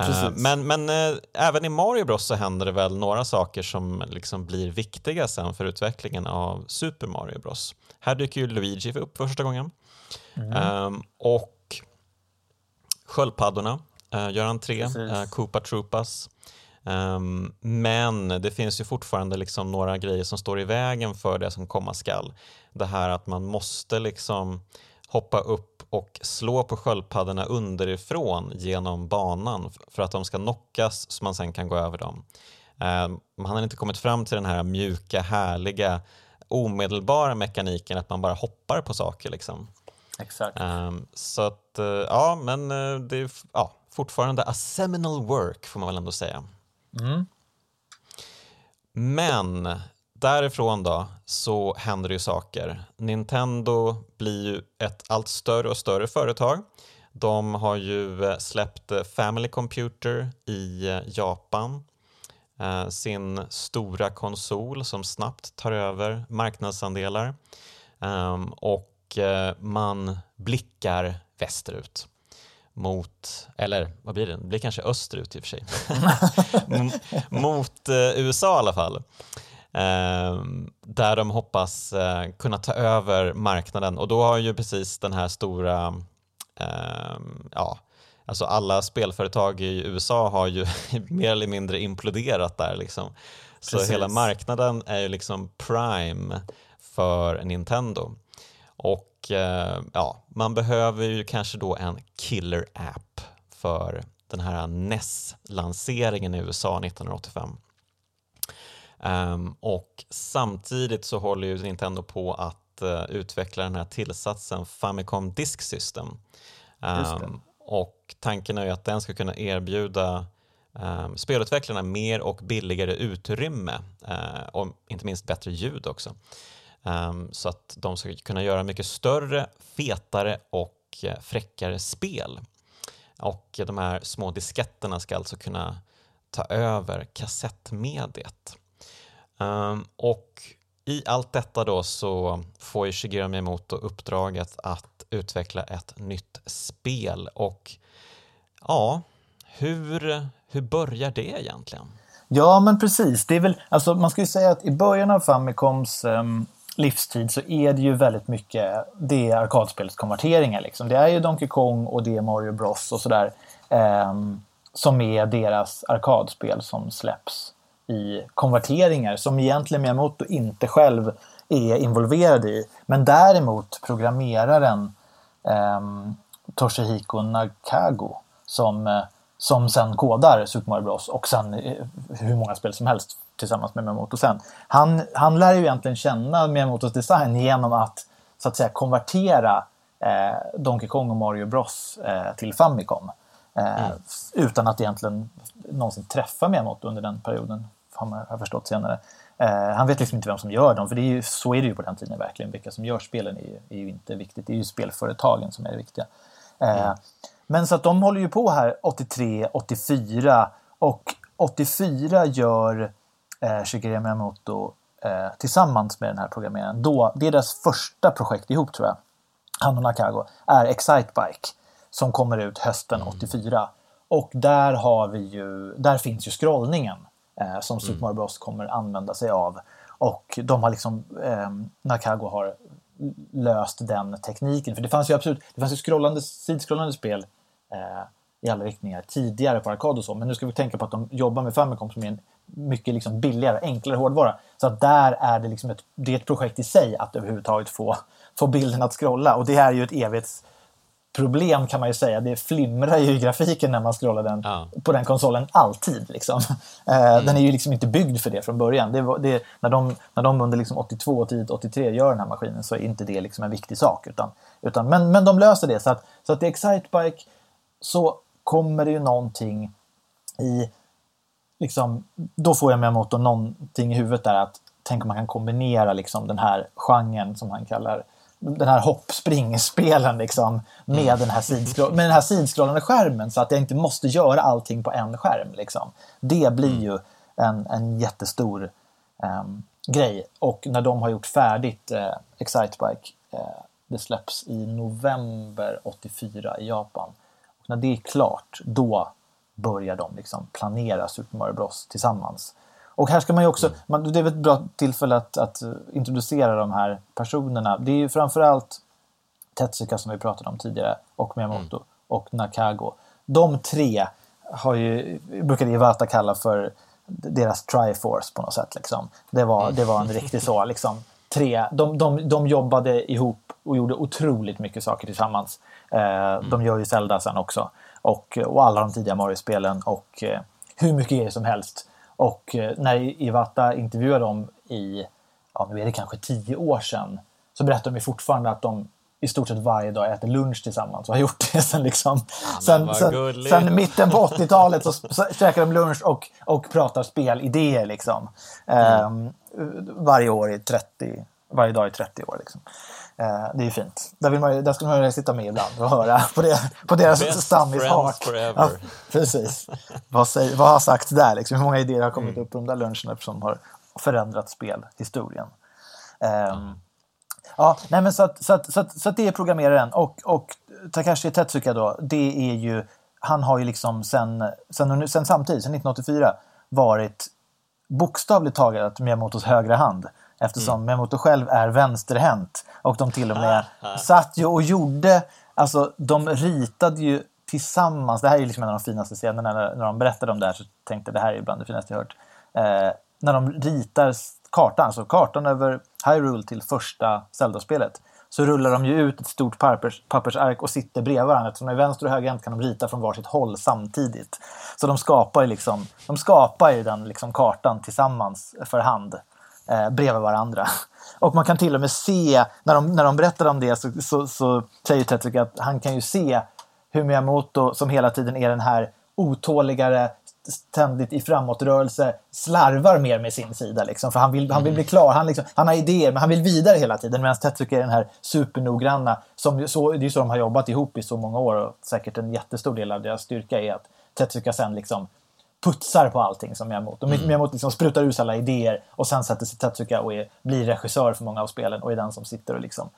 Uh, men men uh, även i Mario Bros så händer det väl några saker som liksom blir viktiga sen för utvecklingen av Super Mario Bros. Här dyker ju Luigi upp för första gången. Mm. Um, och Sköldpaddorna uh, gör entré, uh, Koopa Troopas. Um, men det finns ju fortfarande liksom några grejer som står i vägen för det som komma skall. Det här att man måste liksom hoppa upp och slå på sköldpaddorna underifrån genom banan för att de ska knockas så man sen kan gå över dem. Um, han har inte kommit fram till den här mjuka, härliga, omedelbara mekaniken att man bara hoppar på saker. Liksom. Exakt. Um, så att, uh, ja, men uh, det är ja, fortfarande a seminal work får man väl ändå säga. Mm. Men därifrån då så händer det ju saker. Nintendo blir ju ett allt större och större företag. De har ju eh, släppt Family Computer i Japan Eh, sin stora konsol som snabbt tar över marknadsandelar ehm, och eh, man blickar västerut mot, eller vad blir det, det blir kanske österut i och för sig, mot eh, USA i alla fall. Ehm, där de hoppas kunna ta över marknaden och då har ju precis den här stora ehm, ja, Alltså alla spelföretag i USA har ju mer eller mindre imploderat där. Liksom. Så Precis. hela marknaden är ju liksom prime för Nintendo. Och eh, ja, man behöver ju kanske då en killer app för den här NES-lanseringen i USA 1985. Um, ehm, och samtidigt så håller ju Nintendo på att uh, utveckla den här tillsatsen Famicom Disk System. Um, och tanken är ju att den ska kunna erbjuda um, spelutvecklarna mer och billigare utrymme uh, och inte minst bättre ljud också. Um, så att de ska kunna göra mycket större, fetare och eh, fräckare spel. Och de här små disketterna ska alltså kunna ta över kassettmediet. Um, och i allt detta då så får ju Shigeru Miyamoto uppdraget att utveckla ett nytt spel och ja, hur, hur börjar det egentligen? Ja, men precis. Det är väl, alltså, man ska ju säga att i början av Famicoms um, livstid så är det ju väldigt mycket det är arkadspelskonverteringar. Liksom. Det är ju Donkey Kong och det är Mario Bros och sådär Eh, som är deras arkadspel som släpps i konverteringar som egentligen Miyamoto inte själv är involverad i. Men däremot programmeraren eh, Toshihiko Nakago som, eh, som sen kodar Super Mario Bros och sen eh, hur många spel som helst tillsammans med Miyamoto sen. Han, han lär ju egentligen känna Miyamotos design genom att så att säga konvertera eh, Donkey Kong och Mario Bros eh, till Famicom. Eh, mm. Utan att egentligen någonsin träffa Miyamoto under den perioden har man förstått senare. Eh, han vet liksom inte vem som gör dem, för det är ju, så är det ju på den tiden verkligen. Vilka som gör spelen är ju, är ju inte viktigt. Det är ju spelföretagen som är det viktiga. Eh, mm. Men så att de håller ju på här 83, 84 och 84 gör eh, Shigeru Miyamoto eh, tillsammans med den här programmeraren. Då, det är deras första projekt ihop tror jag. Han och Nakago är Excitebike som kommer ut hösten 84. Mm. Och där har vi ju, där finns ju scrollningen eh, som Super mm. Mario Bros kommer använda sig av. Och de har liksom, eh, Nakago har löst den tekniken. För det fanns ju absolut, det fanns ju scrollande, sidskrollande spel eh, i alla riktningar tidigare på arkad och så. Men nu ska vi tänka på att de jobbar med Famicom som är en mycket liksom billigare, enklare hårdvara. Så att där är det liksom ett, det är ett projekt i sig att överhuvudtaget få, få bilden att scrolla. Och det här är ju ett evighets problem kan man ju säga. Det flimrar ju i grafiken när man scrollar den ja. på den konsolen alltid. Liksom. Mm. Den är ju liksom inte byggd för det från början. Det, det, när, de, när de under liksom 82 och 83 gör den här maskinen så är inte det liksom en viktig sak. Utan, utan, men, men de löser det. Så att, så att i Excitebike så kommer det ju någonting i... Liksom, då får jag med motorn någonting i huvudet där att tänk om man kan kombinera liksom den här genren som han kallar den här hoppspringspelen liksom, med, mm. den här sidskroll, med den här sidskrollande skärmen så att jag inte måste göra allting på en skärm. Liksom. Det blir mm. ju en, en jättestor um, grej. Och när de har gjort färdigt uh, Excitebike, uh, det släpps i november 84 i Japan. Och när det är klart, då börjar de liksom planera Super Mario Bros tillsammans. Och här ska man ju också, mm. man, det är ett bra tillfälle att, att, introducera de här personerna. Det är ju framförallt Tetsuka som vi pratade om tidigare och Miyamoto mm. och Nakago. De tre har ju, brukade Iwata kalla för deras Triforce på något sätt. Liksom. Det, var, det var en riktig så, liksom, tre, de, de, de jobbade ihop och gjorde otroligt mycket saker tillsammans. Mm. De gör ju Zelda sen också. Och, och alla de tidiga Mario-spelen och hur mycket grejer som helst. Och när Iwata intervjuade dem i, ja nu är det kanske tio år sedan, så berättar de fortfarande att de i stort sett varje dag äter lunch tillsammans och har gjort det sen, liksom, ja, sen, sen, sen, mitten på 80-talet så, så käkar de lunch och, och pratar spelidéer liksom. Mm. Um, varje år i 30, varje dag i 30 år. Liksom. Uh, det är ju fint. Där, vill man, där skulle man ju sitta med ibland och höra på, det, på deras stammishak. Ja, precis. vad, säger, vad har sagts där? Liksom? Hur många idéer har kommit mm. upp på de där luncherna som har förändrat spelhistorien? Mm. Ja, nej men så att, så att, så att, så att det är programmeraren. Och, och Takashi Tetsuka då, det är ju, han har ju liksom sen, sen, sen samtidigt, sen 1984, varit bokstavligt taget Miyamotos högra hand. Eftersom mm. Miyamoto själv är vänsterhänt. Och de till och med satt ju och gjorde, alltså de ritade ju tillsammans, det här är liksom en av de finaste scenerna när, när de berättade om det här så tänkte jag det här är bland det finaste jag hört. Eh, när de ritar kartan, alltså kartan över Hyrule till första Zelda-spelet så rullar de ju ut ett stort pappers, pappersark och sitter bredvid varandra. Eftersom de är vänster och högerhänt kan de rita från varsitt håll samtidigt. Så de skapar ju, liksom, de skapar ju den liksom kartan tillsammans för hand eh, bredvid varandra. Och man kan till och med se, när de, när de berättar om det så, så, så säger Tetsuka att han kan ju se hur Miyamoto, som hela tiden är den här otåligare, ständigt i framåtrörelse slarvar mer med sin sida. Liksom, för han vill, mm. han vill bli klar. Han, liksom, han har idéer, men han vill vidare hela tiden. Medan Tetsuka är den här supernoggranna. Som, så, det är så de har jobbat ihop i så många år och säkert en jättestor del av deras styrka är att Tetsuka sen liksom putsar på allting som Miyamoto. Mm. Miyamoto liksom sprutar ut alla idéer och sen sätter sig Tetsuka och är, blir regissör för många av spelen och är den som sitter och liksom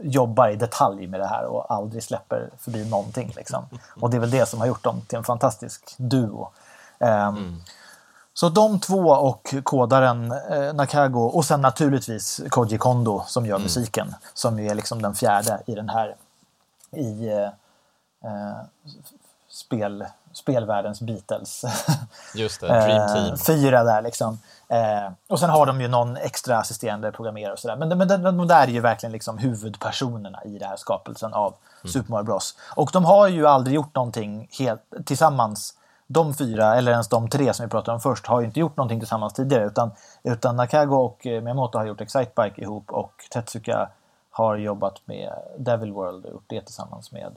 jobbar i detalj med det här och aldrig släpper förbi någonting. Liksom. Och det är väl det som har gjort dem till en fantastisk duo. Ehm, mm. Så de två och kodaren eh, Nakago och sen naturligtvis Koji Kondo som gör mm. musiken. Som är liksom den fjärde i den här i eh, eh spel, spelvärldens Beatles. Just det, Dream Team. Eh, fyra där liksom. Eh, och sen har de ju någon extra assisterande programmerare och sådär. Men, men de, de, där är ju verkligen liksom huvudpersonerna i den här skapelsen av mm. Super Mario Bros. Och de har ju aldrig gjort någonting helt tillsammans de fyra, eller ens de tre som vi pratade om först, har ju inte gjort någonting tillsammans tidigare. Utan, utan Nakago och eh, Miyamoto har gjort Excitebike ihop och Tetsuka har jobbat med Devil World och gjort det tillsammans med,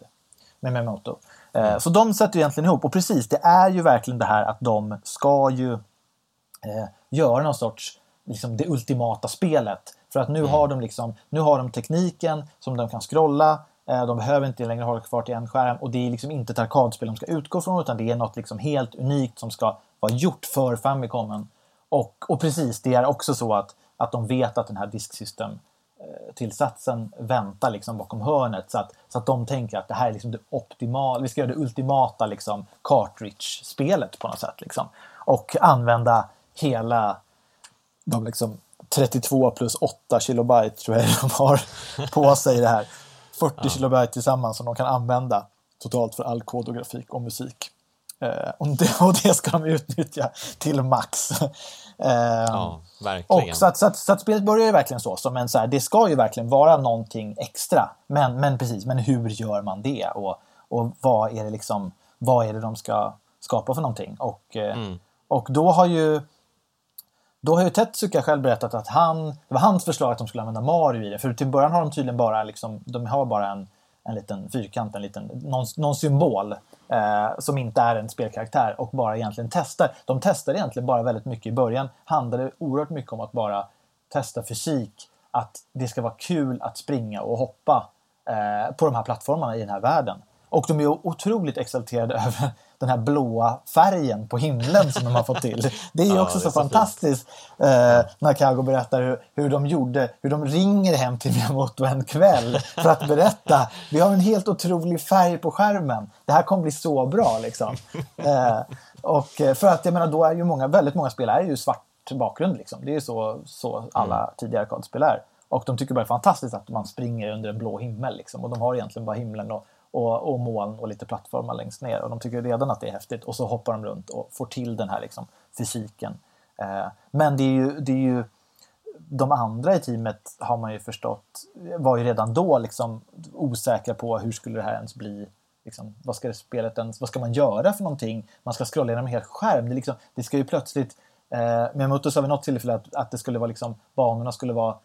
med Miyamoto. Eh, så de sätter egentligen ihop. Och precis, det är ju verkligen det här att de ska ju eh, göra någon sorts, liksom det ultimata spelet. För att nu, mm. har de liksom, nu har de tekniken som de kan scrolla, Eh, de behöver inte längre hålla kvar till en skärm och det är liksom inte ett arkadspel de ska utgå från utan det är något liksom helt unikt som ska vara gjort för Famicomen. Och, och precis, det är också så att, att de vet att den här disksystem tillsatsen väntar liksom bakom hörnet så att, så att de tänker att det här är liksom det optimala, vi ska göra det ultimata liksom cartridge-spelet på något sätt. Liksom. Och använda hela de liksom 32 plus 8 kilobyte tror jag de har på sig det här. 40 ja. kilobyte tillsammans som de kan använda totalt för all kod och grafik och musik. Eh, och, det, och, det, ska de utnyttja till max. Eh, ja, verkligen. Och så, att, så, att, så att spelet börjar ju verkligen så, som en så här, det ska ju verkligen vara någonting extra. Men, men precis, men hur gör man det? Och, och vad är det liksom, vad är det de ska skapa för någonting? Och, eh, mm. och då har ju då har ju Tetsuka själv berättat att han, det var hans förslag att de skulle använda Mario i det. För till början har de tydligen bara, liksom, de har bara en, en liten fyrkant, en liten, någon, någon symbol eh, som inte är en spelkaraktär och bara egentligen testar. De testar egentligen bara väldigt mycket i början. Handlade oerhört mycket om att bara testa fysik, att det ska vara kul att springa och hoppa eh, på de här plattformarna i den här världen. Och de är otroligt exalterade över den här blåa färgen på himlen som de har fått till. Det är ju också ja, så, så fantastiskt eh, när Kago berättar hur, hur de gjorde, hur de ringer hem till Miyamoto en kväll för att berätta. Vi har en helt otrolig färg på skärmen. Det här kommer bli så bra liksom. Eh, och eh, för att jag menar, då är ju många, väldigt många spel är ju svart bakgrund liksom. Det är ju så, så alla mm. tidigare arkadspel är. Och de tycker bara det är fantastiskt att man springer under en blå himmel liksom. Och de har egentligen bara himlen och och, och moln och lite plattformar längst ner. Och de tycker redan att det är häftigt. Och så hoppar de runt och får till den här liksom, fysiken. Eh, men det är ju, det är ju de andra i teamet har man ju förstått var ju redan då liksom osäkra på hur skulle det här ens bli. Liksom, vad ska det spelet ens, vad ska man göra för någonting? Man ska scrolla genom en hel skärm. Det, liksom, det ska ju plötsligt Eh, Miyamoto sa vid något tillfälle att, att det skulle vara liksom, banorna skulle vara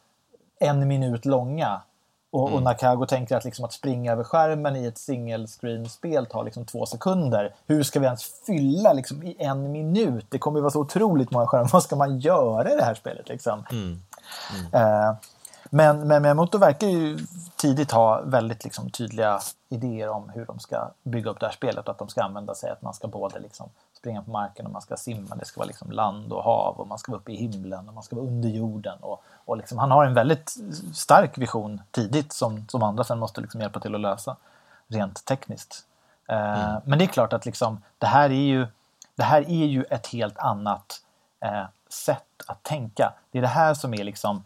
en minut långa. Och, mm. och Nakago tänker att, liksom, att springa över skärmen i ett single screen-spel tar liksom två sekunder. Hur ska vi ens fylla liksom, i en minut? Det kommer ju vara så otroligt många skärmar. Vad ska man göra i det här spelet? Liksom? Mm. Mm. Eh, men, men Miyamoto verkar ju tidigt ha väldigt liksom, tydliga idéer om hur de ska bygga upp det här spelet och att de ska använda sig att man ska både liksom, springa på marken och man ska simma. Det ska vara liksom land och hav och man ska vara uppe i himlen och man ska vara under jorden. Och, och liksom, han har en väldigt stark vision tidigt som, som andra sen måste liksom hjälpa till att lösa rent tekniskt. Eh, mm. Men det är klart att liksom, det, här är ju, det här är ju ett helt annat eh, sätt att tänka. Det är det här som är liksom,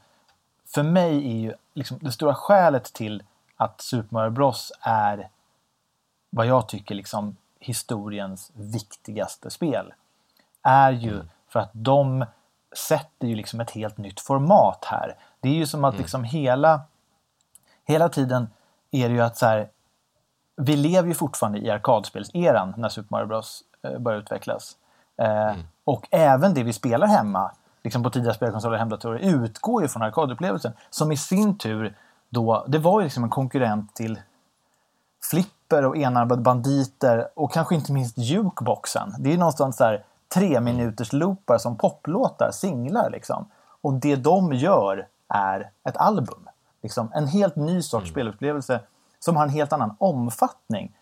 för mig är ju liksom det stora skälet till att Super Mario Bros är vad jag tycker liksom historiens viktigaste spel är ju mm. för att de sätter ju liksom ett helt nytt format här. Det är ju som att mm. liksom hela, hela tiden är det ju att så här, vi lever ju fortfarande i arkadspelseran när Super Mario Bros eh, börjar utvecklas. Eh, mm. Och även det vi spelar hemma, liksom på tidiga spelkonsoler och hemdatorer, utgår ju från arkadupplevelsen. Som i sin tur då, det var ju liksom en konkurrent till flipper och enarmade banditer och kanske inte minst jukeboxen. Det är någonstans där tre minuters loopar som poplåtar, singlar liksom. Och det de gör är ett album. Liksom en helt ny sorts mm. spelupplevelse som har en helt annan omfattning.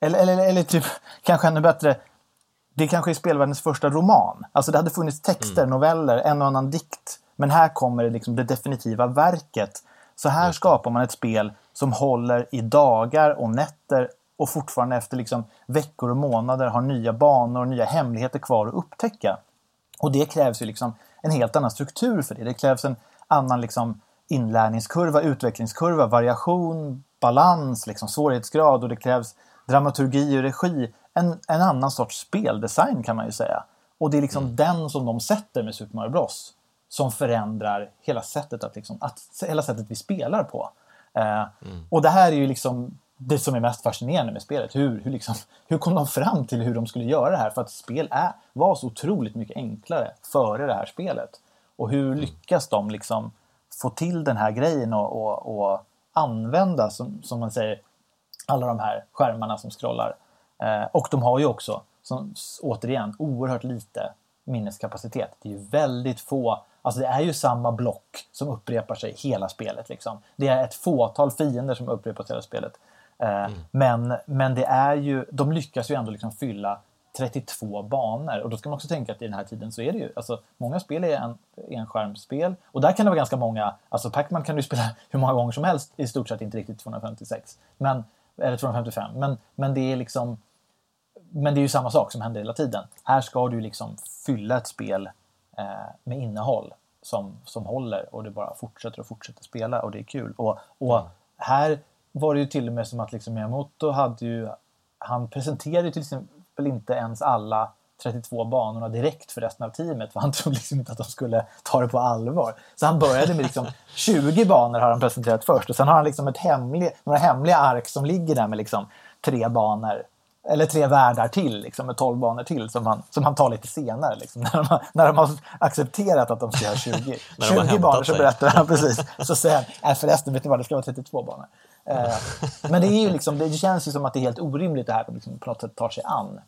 Eller, eller, eller typ, kanske ännu bättre, det kanske är spelvärldens första roman. Alltså det hade funnits texter, mm. noveller, en och annan dikt. Men här kommer det, liksom det definitiva verket. Så här skapar man ett spel som håller i dagar och nätter och fortfarande efter liksom veckor och månader har nya banor och nya hemligheter kvar att upptäcka. Och det krävs ju liksom en helt annan struktur för det. Det krävs en annan liksom inlärningskurva, utvecklingskurva, variation, balans, liksom svårighetsgrad och det krävs dramaturgi och regi. En, en annan sorts speldesign kan man ju säga. Och det är liksom mm. den som de sätter med Super Mario Bros. Som förändrar hela sättet, att liksom, att, hela sättet vi spelar på. Eh, mm. Och det här är ju liksom det som är mest fascinerande med spelet. Hur, hur, liksom, hur kom de fram till hur de skulle göra det här? För att spel är, var så otroligt mycket enklare före det här spelet. Och hur mm. lyckas de liksom få till den här grejen och, och, och använda, som, som, man säger, alla de här skärmarna som scrollar. Eh, och de har ju också, som, återigen, oerhört lite minneskapacitet. Det är ju väldigt få Alltså det är ju samma block som upprepar sig hela spelet. Liksom. Det är ett fåtal fiender som upprepas hela spelet. Eh, mm. men, men det är ju, de lyckas ju ändå liksom fylla 32 banor. Och då ska man också tänka att i den här tiden så är det ju, alltså många spel är en, enskärmsspel. Och där kan det vara ganska många, alltså Pac-Man kan du spela hur många gånger som helst, i stort sett inte riktigt 256. Men, eller 255. Men, men det är liksom, men det är ju samma sak som händer hela tiden. Här ska du liksom fylla ett spel eh, med innehåll som, som håller och det bara fortsätter och fortsätter spela och det är kul. Och, och mm. här var det ju till och med som att liksom Miyamoto hade ju, han presenterade till exempel inte ens alla 32 banorna direkt för resten av teamet för han trodde liksom inte att de skulle ta det på allvar. Så han började med liksom 20 banor har han presenterat först och sen har han liksom ett hemlig, några hemliga ark som ligger där med liksom tre banor eller tre världar till, liksom, med tolv banor till som han, som han tar lite senare. Liksom, när, de har, när de har accepterat att de ska ha 20, 20 banor så berättar han precis. Så säger han, äh, förresten, vet du vad, det ska vara 32 banor. Eh, men det, är ju liksom, det känns ju som att det är helt orimligt det här liksom, på något sätt tar sig an.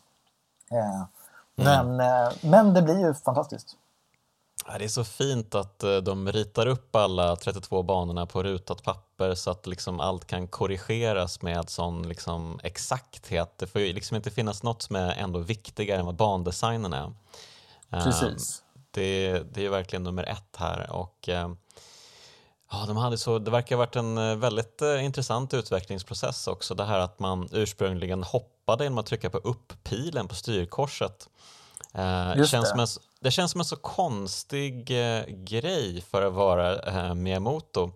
Eh, men, mm. men det blir ju fantastiskt. Det är så fint att de ritar upp alla 32 banorna på rutat papper så att liksom allt kan korrigeras med sån liksom exakthet. Det får ju liksom inte finnas något som är ändå viktigare än vad bandesignen är. Precis. Det, det är verkligen nummer ett här. Och, Ja, de hade så, det verkar ha varit en eh, väldigt intressant utvecklingsprocess också. Det här att man ursprungligen hoppade genom att trycka på upp-pilen på styrkorset. Eh, känns det. En, det känns som en så konstig eh, grej för att vara eh, Miyamoto.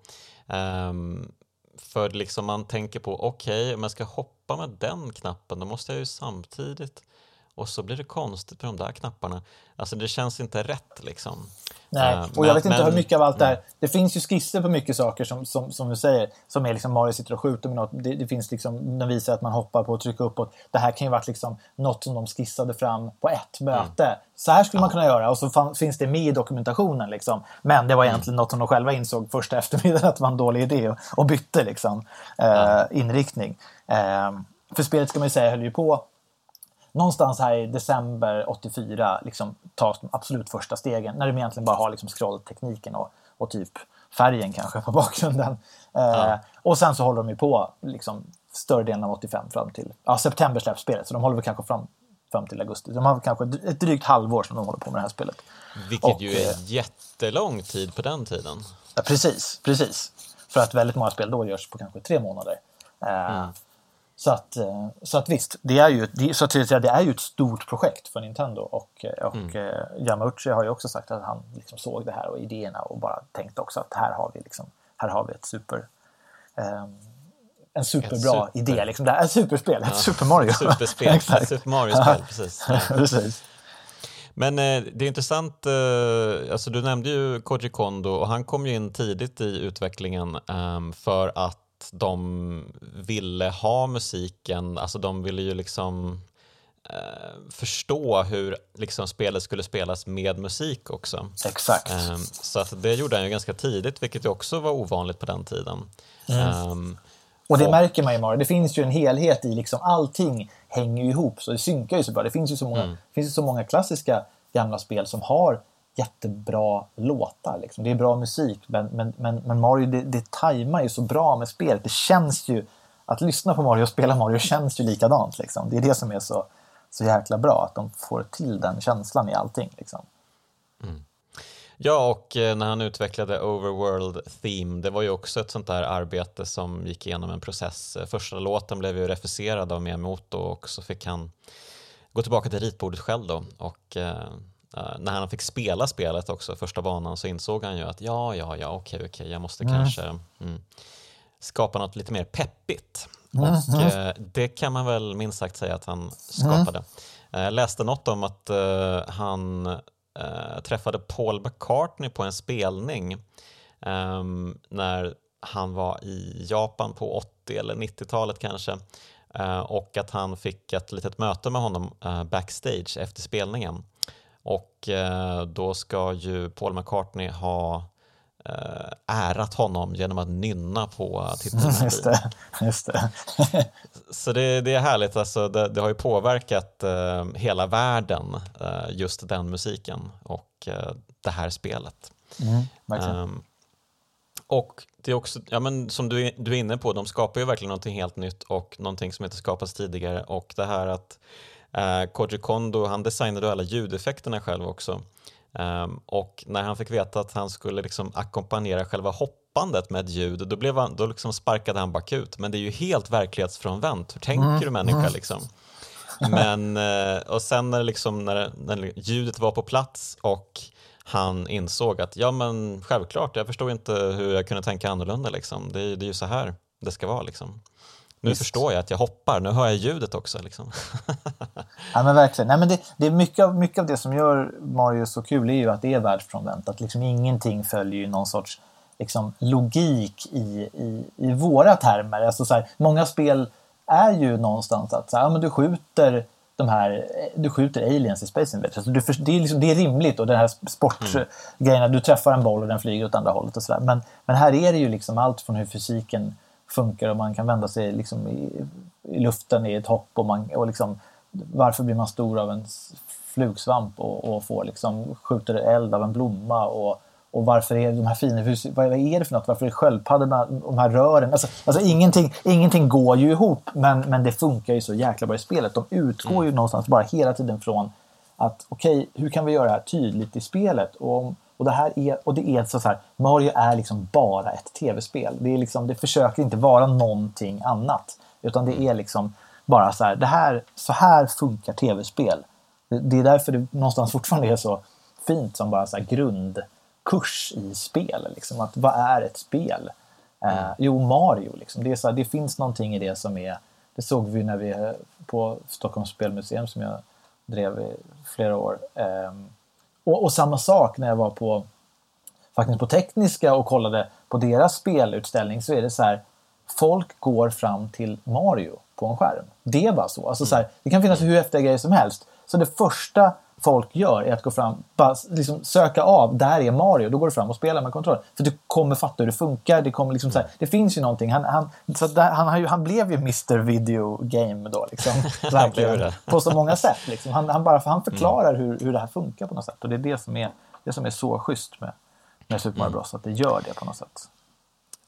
Um, för liksom man tänker på, okej, okay, om jag ska hoppa med den knappen då måste jag ju samtidigt och så blir det konstigt med de där knapparna. Alltså det känns inte rätt liksom. Nej, uh, och jag vet inte men, hur mycket av allt det här... Mm. Det finns ju skisser på mycket saker som, som, som du säger, som är liksom Mario sitter och skjuter med något. Det, det finns liksom, den visar att man hoppar på och trycker uppåt. Det här kan ju varit liksom något som de skissade fram på ett möte. Mm. Så här skulle ja. man kunna göra och så fan, finns det med i dokumentationen. Liksom. Men det var mm. egentligen mm. något som de själva insåg första eftermiddagen att det var en dålig idé och, och bytte liksom, eh, ja. inriktning. Eh, för spelet ska man ju säga höll ju på någonstans här i december 84 liksom, tas de absolut första stegen. När de egentligen bara har liksom, scrolltekniken och, och typ färgen kanske på bakgrunden. Ja. Eh, och sen så håller de ju på liksom, större delen av 85 fram till ja, september släpps spelet. Så de håller väl kanske fram, fram till augusti. De har kanske ett drygt halvår som de håller på med det här spelet. Vilket och, ju är eh, jättelång tid på den tiden. Ja, precis, precis. För att väldigt många spel då görs på kanske tre månader. Eh, mm. Så att, eh, så att visst, det är ju, det, så att säga, det är ju ett stort projekt för Nintendo och, eh, och mm. Eh, Yamauchi har ju också sagt att han liksom såg det här och idéerna och bara tänkte också att här har vi, liksom, här har vi ett super um, en superbra super. idé. Liksom. Det är ett superspel, ja. ett Super Mario. Superspel, ett Super Mario-spel, precis. precis. Men eh, det är intressant, eh, alltså du nämnde ju Koji Kondo och han kom ju in tidigt i utvecklingen eh, för att de ville ha musiken, alltså de ville ju liksom eh, förstå hur liksom spelet skulle spelas med musik också. Exakt. Eh, så att det gjorde han ju ganska tidigt, vilket ju också var ovanligt på den tiden. Mm. Um, och det märker man ju Mario, det finns ju en helhet i liksom allting hänger ju ihop så det synkar ju så bra. Det finns ju så många, mm. finns ju så många klassiska gamla spel som har jättebra låtar. Liksom. Det är bra musik, men, men, men, men Mario det, det tajmar ju så bra med spelet. Det känns ju... Att lyssna på Mario och spela Mario känns ju likadant. Liksom. Det är det som är så, så jäkla bra, att de får till den känslan i allting. Liksom. Mm. Ja, och eh, när han utvecklade Overworld Theme, det var ju också ett sånt där arbete som gick igenom en process. Eh, första låten blev ju refuserad av Miyamoto och så fick han gå tillbaka till ritbordet själv då och eh, när han fick spela spelet också, första banan, så insåg han ju att ja, ja, ja, okej, okej, jag måste mm. kanske mm, skapa något lite mer peppigt. Mm. Och uh, det kan man väl minst sagt säga att han skapade. Jag läste något om att han träffade Paul McCartney på en spelning um, när han var i Japan på 80 eller 90-talet kanske och att han fick ett litet möte med honom backstage efter spelningen och eh, då ska ju Paul McCartney ha eh, ärat honom genom att nynna på titelmelodin. Just det. Just det. Så det, det, är härligt, alltså, det, det har ju påverkat eh, hela världen, eh, just den musiken och eh, det här spelet. Mm, um, och det är också, ja, men som du, du är inne på, de skapar ju verkligen någonting helt nytt och någonting som inte skapats tidigare och det här att Eh, Koji Kondo han designade alla ljudeffekterna själv också. Um, och när han fick veta att han skulle liksom ackompanjera själva hoppandet med ett ljud, då, blev han, då liksom sparkade han bakut. Men det är ju helt verklighetsfrånvänt. Hur tänker mm. du människa mm. liksom? Men, uh, och sen när, liksom, när, när ljudet var på plats och han insåg att ja men självklart, jag förstod inte hur jag kunde tänka annorlunda liksom. Det, det är ju så här det ska vara liksom. Nu Visst. förstår jag att jag hoppar, nu hör jag ljudet också. Liksom. ja men verkligen. Nej, men det, det är mycket, av, mycket av det som gör Mario så kul är ju att det är världsfrånvänt. Att liksom ingenting följer ju någon sorts liksom, logik i, i, i våra termer. Alltså, så här, många spel är ju någonstans att så här, ja, men du skjuter de här, du skjuter aliens i Space Invaders. Alltså, du, det, är liksom, det är rimligt och den här sportgrejen, mm. du träffar en boll och den flyger åt andra hållet och sådär. Men, men här är det ju liksom allt från hur fysiken funkar och man kan vända sig liksom i, i luften i ett hopp och, man, och liksom, varför blir man stor av en flugsvamp och, och får liksom, skjuter eld av en blomma och, och varför är de här fina hur, vad är det för något? Varför är sköldpaddorna, de här rören? Alltså, alltså ingenting, ingenting går ju ihop men, men det funkar ju så jäkla bra i spelet. De utgår mm. ju någonstans bara hela tiden från att okej, okay, hur kan vi göra det här tydligt i spelet? Och och det, här är, och det är så, så här, Mario är liksom bara ett tv-spel. Det, är liksom, det försöker inte vara någonting annat. Utan det är liksom bara så här, det här, så här funkar tv-spel. Det, det, är därför det någonstans fortfarande är så fint som bara så grundkurs i spel. Liksom, att vad är ett spel? Eh, mm. Eh, jo, Mario. Liksom. Det, är så här, det finns någonting i det som är... Det såg vi när vi på Stockholms spelmuseum som jag drev i flera år. Ehm, och, och, samma sak när jag var på faktiskt på Tekniska och kollade på deras spelutställning så är det så här folk går fram till Mario på en skärm. Det bara så. Alltså, så här, det kan finnas hur häftiga grejer som helst. Så det första folk gör är att gå fram, bara liksom söka av, där är Mario, då går du fram och spelar med kontroll. För du kommer fatta hur det funkar. Det, kommer liksom så här, det finns ju någonting. Han, han, så där, han, har ju, han blev ju Mr Video Game då. Liksom, verkligen, på så många sätt. Liksom. Han, han, bara, han förklarar mm. hur, hur det här funkar på något sätt. Och det är det som är, det som är så schysst med, med Super Mario mm. Bros. Att det gör det på något sätt.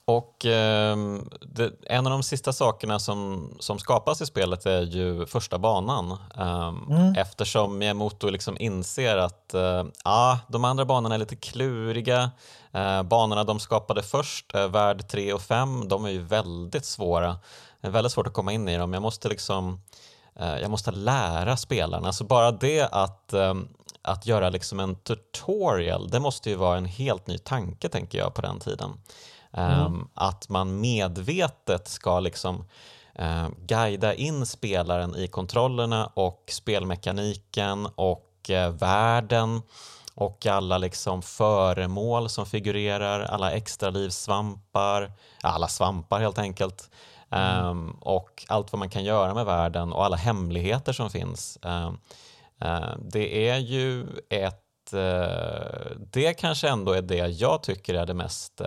Och eh, det, en av de sista sakerna som, som skapas i spelet är ju första banan. Eh, mm. Eftersom Miyamoto liksom inser att eh, ah, de andra banorna är lite kluriga. Eh, banorna de skapade först, eh, värld 3 och 5, de är ju väldigt svåra. Det är väldigt svårt att komma in i dem. Jag måste liksom eh, jag måste lära spelarna. Så bara det att, ehm, att göra liksom en tutorial, det måste ju vara en helt ny tanke tänker jag på den tiden. Mm. Um, att man medvetet ska liksom uh, guida in spelaren i kontrollerna och spelmekaniken och uh, världen och alla liksom föremål som figurerar, alla extralivssvampar, alla svampar helt enkelt. Mm. Um, och allt vad man kan göra med världen och alla hemligheter som finns. Um, uh, det är ju ett det kanske ändå är det jag tycker är det mest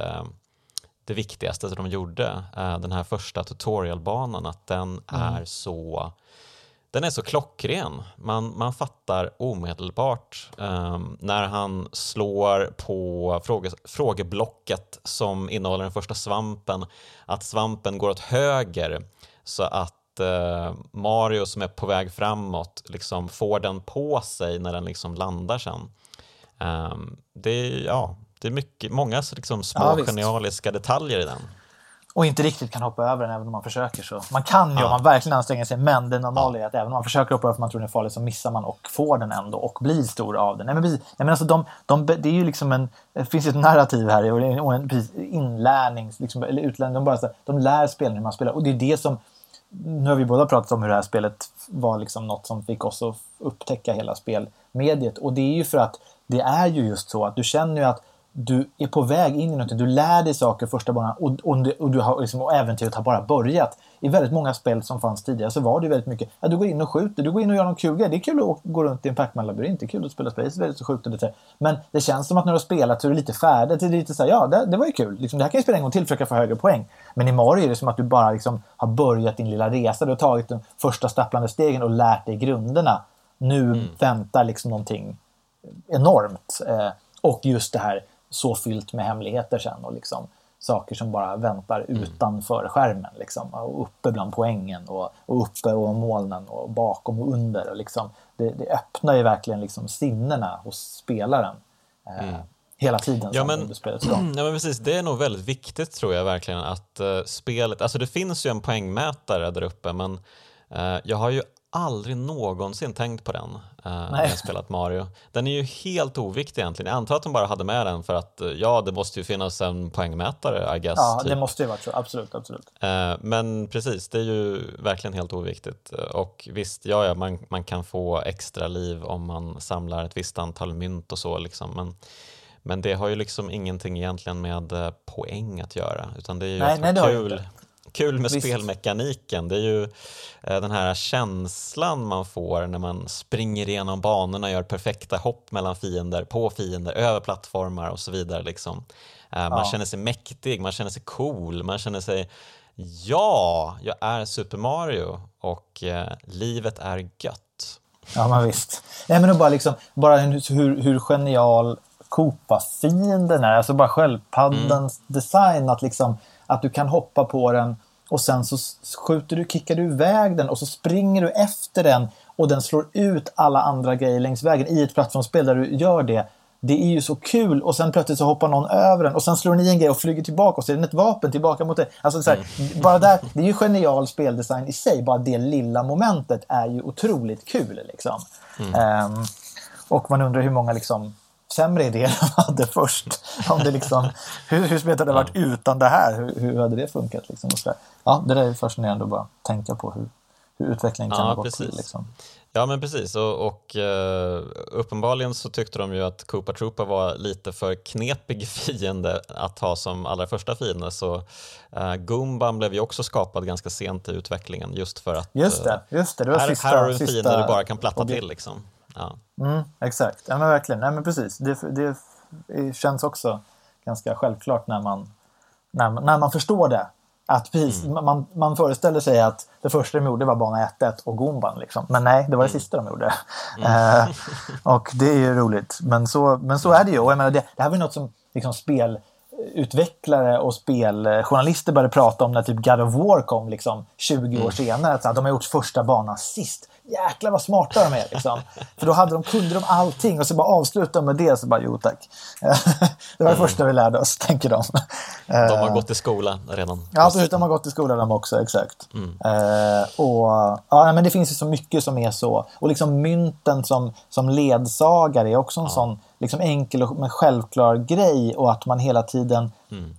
det viktigaste som de gjorde, eh, den här första tutorialbanan, att den mm. är så den är så klockren. Man, man fattar omedelbart um, när han slår på fråge, frågeblocket som innehåller den första svampen, att svampen går åt höger så att uh, Mario som är på väg framåt liksom får den på sig när den liksom landar sen. Um, det, ja, det är mycket, många liksom små ja, genialiska detaljer i den. Och inte riktigt kan hoppa över den även om man försöker. så. Man kan ju ja. om man verkligen anstränger sig, men det normala ja. är att även om man försöker hoppa över för man tror den är farlig så missar man och får den ändå och blir stor av den. Nej, men, nej, men alltså de, de, det är ju liksom en, det finns ett narrativ här och en, precis, inlärning, liksom, eller utlärning. De, bara, de lär spelaren hur man spelar och det är det som nu har vi båda pratat om hur det här spelet var liksom något som fick oss att upptäcka hela spelmediet. Och det är ju för att det är ju just så att du känner ju att du är på väg in i någonting. Du lär dig saker första banan och, och, och, du har, liksom, och äventyret har bara börjat. I väldigt många spel som fanns tidigare så var det väldigt mycket, ja, du går in och skjuter, du går in och gör någon kul grej. Det är kul att gå runt i en Pac-Man-labyrint, det är kul att spela Space Invaders och skjuta lite. Men det känns som att när du har spelat så är du lite färdig. Det är lite så här, ja, det, det var ju kul. Liksom, det här kan jag spela en gång till för att få högre poäng. Men i Mario är det som att du bara liksom, har börjat din lilla resa. Du har tagit de första stapplande stegen och lärt dig grunderna. Nu mm. väntar liksom någonting enormt. Eh, och just det här så fyllt med hemligheter sen och liksom saker som bara väntar mm. utanför skärmen. Liksom, och uppe bland poängen och, och uppe och molnen och bakom och under. Och liksom, det, det öppnar ju verkligen liksom sinnena hos spelaren. Eh, mm. Hela tiden ja, men, spelet ja, men precis, Det är nog väldigt viktigt tror jag verkligen att uh, spelet, alltså det finns ju en poängmätare där uppe men uh, jag har ju aldrig någonsin tänkt på den uh, när jag spelat Mario. Den är ju helt oviktig egentligen. Jag antar att de bara hade med den för att uh, ja, det måste ju finnas en poängmätare, I guess. Ja, typ. det måste ju vara så. Absolut, absolut. Uh, men precis, det är ju verkligen helt oviktigt. Och visst, ja, ja man, man kan få extra liv om man samlar ett visst antal mynt och så liksom. Men, men det har ju liksom ingenting egentligen med poäng att göra, utan det är ju nej, nej, kul kul med Visst. spelmekaniken. Det är ju eh, den här känslan man får när man springer igenom banorna, gör perfekta hopp mellan fiender, på fiender, över plattformar och så vidare. Liksom. Eh, man ja. känner sig mäktig, man känner sig cool, man känner sig ja, jag är Super Mario och eh, livet är gött. Ja, men visst. Nej, men bara, liksom, bara hur, hur genial Koopa-fienden är, alltså bara sköldpaddans mm. design, att, liksom, att du kan hoppa på den och sen så skjuter du, kickar du iväg den och så springer du efter den och den slår ut alla andra grejer längs vägen i ett plattformsspel där du gör det. Det är ju så kul och sen plötsligt så hoppar någon över den och sen slår den i en grej och flyger tillbaka och så är den ett vapen tillbaka mot dig. Alltså så här, mm. bara där, det är ju genial speldesign i sig, bara det lilla momentet är ju otroligt kul. Liksom. Mm. Um, och man undrar hur många liksom, sämre idéer de hade först. Om det liksom, hur, hur spelet hade varit utan det här, hur, hur hade det funkat? Liksom? Ja, det där är fascinerande att bara tänka på hur, hur utvecklingen kan ja, ha gått precis. till. Liksom. Ja men precis och, och uh, uppenbarligen så tyckte de ju att Koopa Troopa var lite för knepig fiende att ha som allra första fiende så uh, Goomban blev ju också skapad ganska sent i utvecklingen just för att just det, just det, det var här, sista, här har du en fiende du bara kan platta objekt. till liksom. Ja. Mm, exakt, ja men verkligen, nej men precis det, det känns också ganska självklart när man, när, när man förstår det att precis, mm. man, man föreställer sig att det första de gjorde var bana 1-1 och Gomban. Liksom. Men nej, det var det mm. sista de gjorde. Mm. eh, och det är ju roligt. Men så, men så är det ju. Och jag menar, det, det här var något som liksom, spelutvecklare och speljournalister började prata om när typ God of War kom liksom, 20 år mm. senare. Att, de har gjort första banan sist jäklar vad smarta de är. Liksom. För då hade de, kunde de allting och så bara avsluta med det. Så bara, jo tack. det var det mm. första vi lärde oss, tänker de. De har gått i skola redan. Ja, absolut. De har gått i skola de också, exakt. Mm. Uh, och, ja, men det finns ju så mycket som är så. Och liksom mynten som, som ledsagare är också en ja. sån liksom enkel och men självklar grej. Och att man hela tiden mm.